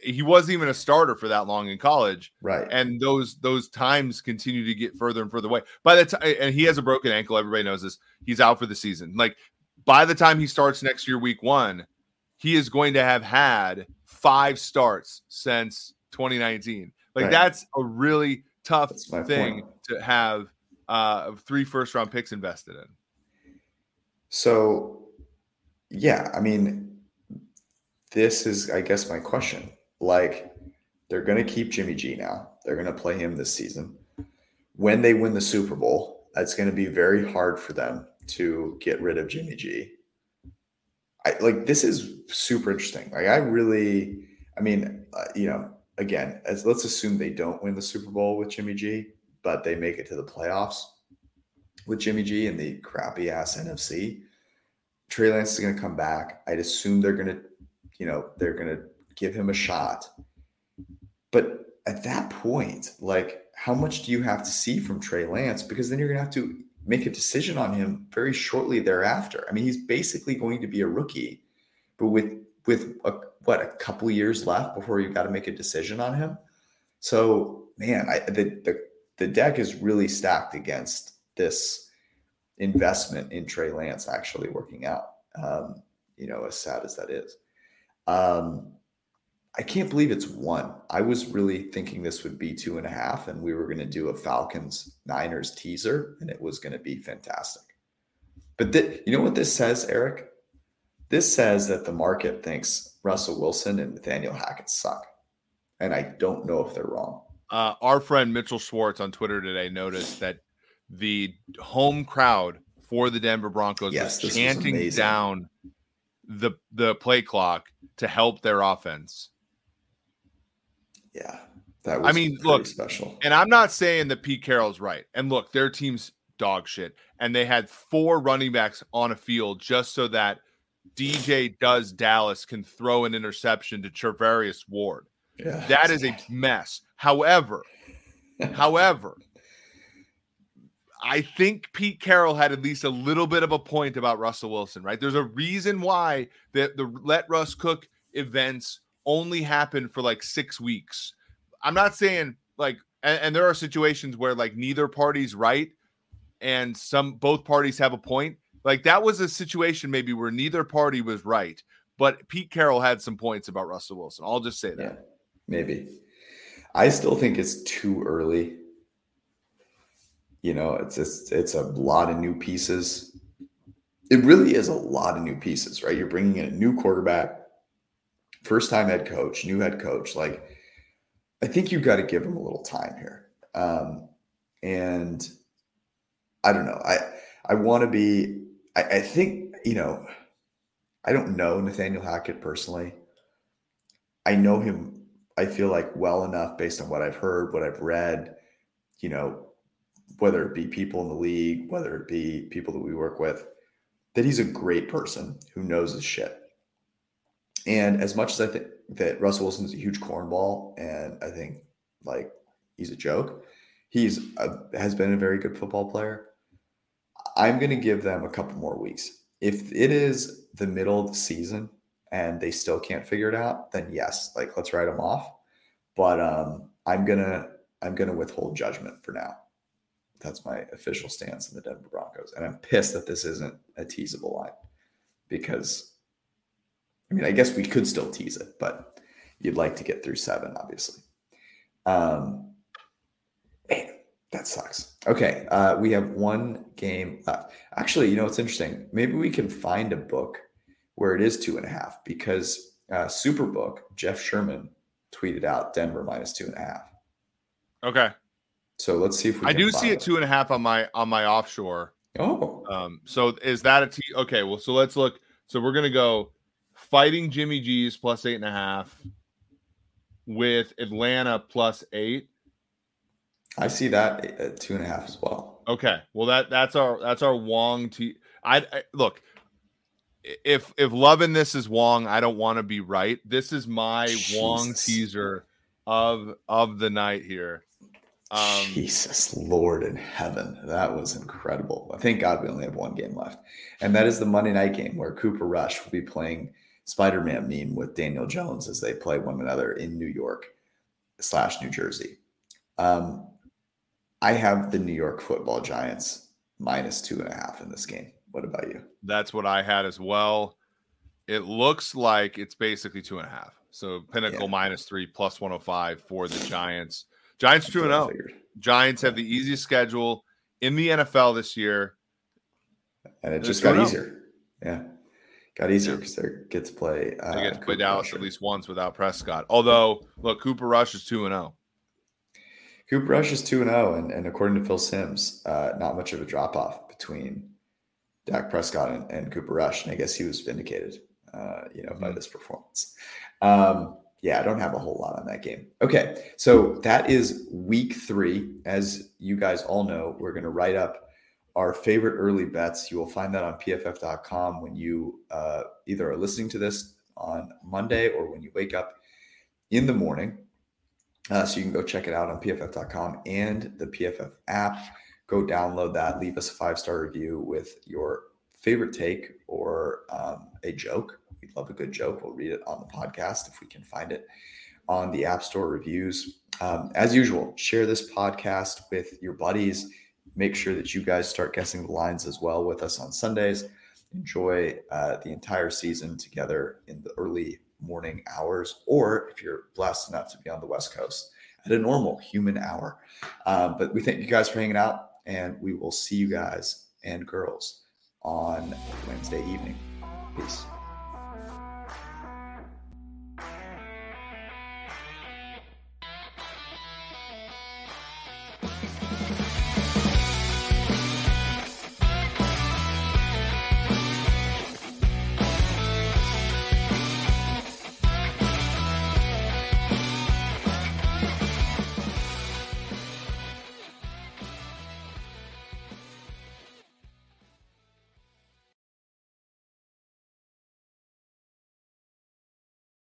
He wasn't even a starter for that long in college, right? And those those times continue to get further and further away. By the time, and he has a broken ankle. Everybody knows this. He's out for the season. Like by the time he starts next year, week one, he is going to have had five starts since 2019. Like right. that's a really tough thing point. to have uh, three first round picks invested in. So, yeah, I mean, this is, I guess, my question. Like, they're going to keep Jimmy G now. They're going to play him this season. When they win the Super Bowl, it's going to be very hard for them to get rid of Jimmy G. I like this is super interesting. Like, I really, I mean, uh, you know, again, as let's assume they don't win the Super Bowl with Jimmy G, but they make it to the playoffs with Jimmy G and the crappy ass NFC. Trey Lance is going to come back. I'd assume they're going to, you know, they're going to give him a shot. But at that point, like, how much do you have to see from Trey Lance? Because then you're going to have to make a decision on him very shortly thereafter. I mean, he's basically going to be a rookie, but with with a, what a couple years left before you got to make a decision on him. So man, I, the, the the deck is really stacked against this investment in Trey Lance actually working out. Um, you know, as sad as that is. Um, I can't believe it's one. I was really thinking this would be two and a half, and we were going to do a Falcons Niners teaser, and it was going to be fantastic. But th- you know what this says, Eric? This says that the market thinks Russell Wilson and Nathaniel Hackett suck. And I don't know if they're wrong. Uh, our friend Mitchell Schwartz on Twitter today noticed that the home crowd for the Denver Broncos yes, was chanting was down the the play clock to help their offense. Yeah. That was I mean, look, special. And I'm not saying that Pete Carroll's right. And look, their team's dog shit, and they had four running backs on a field just so that DJ does Dallas can throw an interception to Charvarius Ward. Yeah, That is a mess. However, however, I think Pete Carroll had at least a little bit of a point about Russell Wilson, right? There's a reason why the, the let Russ cook events only happen for like six weeks. I'm not saying like, and, and there are situations where like neither party's right and some both parties have a point. Like that was a situation maybe where neither party was right, but Pete Carroll had some points about Russell Wilson. I'll just say that. Yeah, maybe. I still think it's too early. You know, it's just, it's a lot of new pieces. It really is a lot of new pieces, right? You're bringing in a new quarterback, first time head coach, new head coach. Like, I think you've got to give him a little time here. Um, and I don't know. I I want to be. I, I think you know. I don't know Nathaniel Hackett personally. I know him. I feel like well enough based on what I've heard, what I've read. You know, whether it be people in the league, whether it be people that we work with, that he's a great person who knows his shit. And as much as I think that Russell Wilson's a huge cornball, and I think like he's a joke, he's a, has been a very good football player. I'm going to give them a couple more weeks. If it is the middle of the season and they still can't figure it out, then yes, like let's write them off. But um, I'm gonna I'm gonna withhold judgment for now. That's my official stance in the Denver Broncos, and I'm pissed that this isn't a teasable line because I mean I guess we could still tease it, but you'd like to get through seven, obviously. Um, that sucks. Okay, uh, we have one game left. Actually, you know what's interesting? Maybe we can find a book where it is two and a half because uh, Superbook Jeff Sherman tweeted out Denver minus two and a half. Okay. So let's see if we. I do see it it two and a half on my on my offshore. Oh, Um, so is that a T? Okay, well, so let's look. So we're gonna go fighting Jimmy G's plus eight and a half with Atlanta plus eight. I see that at two and a half as well. Okay, well that that's our that's our Wong T. I, I look if if loving this is Wong, I don't want to be right. This is my Wong Jesus. teaser of of the night here. Um, Jesus Lord in heaven. That was incredible. Thank God we only have one game left. And that is the Monday night game where Cooper Rush will be playing Spider Man meme with Daniel Jones as they play one another in New York slash New Jersey. Um, I have the New York football giants minus two and a half in this game. What about you? That's what I had as well. It looks like it's basically two and a half. So Pinnacle Yeah. minus three plus 105 for the Giants. Giants two and That's oh. what I figured. Giants have the easiest schedule in the NFL this year. And it just got easier. Yeah. Got easier Yeah. because they get to play. Uh, They get to play Cooper Dallas Rush. at least once without Prescott. Although, look, Cooper Rush is two and oh. zero. Cooper Rush is 2 and 0. And, and according to Phil Simms, uh, not much of a drop off between Dak Prescott and, and Cooper Rush. And I guess he was vindicated, uh, you know, by Mhm. this performance. Um, yeah, I don't have a whole lot on that game. Okay. So that is week three. As you guys all know, we're going to write up our favorite early bets. You will find that on pff.com when you uh, either are listening to this on Monday or when you wake up in the morning. Uh, so you can go check it out on pff.com and the PFF app. Go download that. Leave us a five star review with your favorite take or um, a joke. We'd love a good joke. We'll read it on the podcast if we can find it on the App Store reviews. Um, as usual, share this podcast with your buddies. Make sure that you guys start guessing the lines as well with us on Sundays. Enjoy uh, the entire season together in the early morning hours, or if you're blessed enough to be on the West Coast at a normal human hour. Um, but we thank you guys for hanging out, and we will see you guys and girls on Wednesday evening. Peace.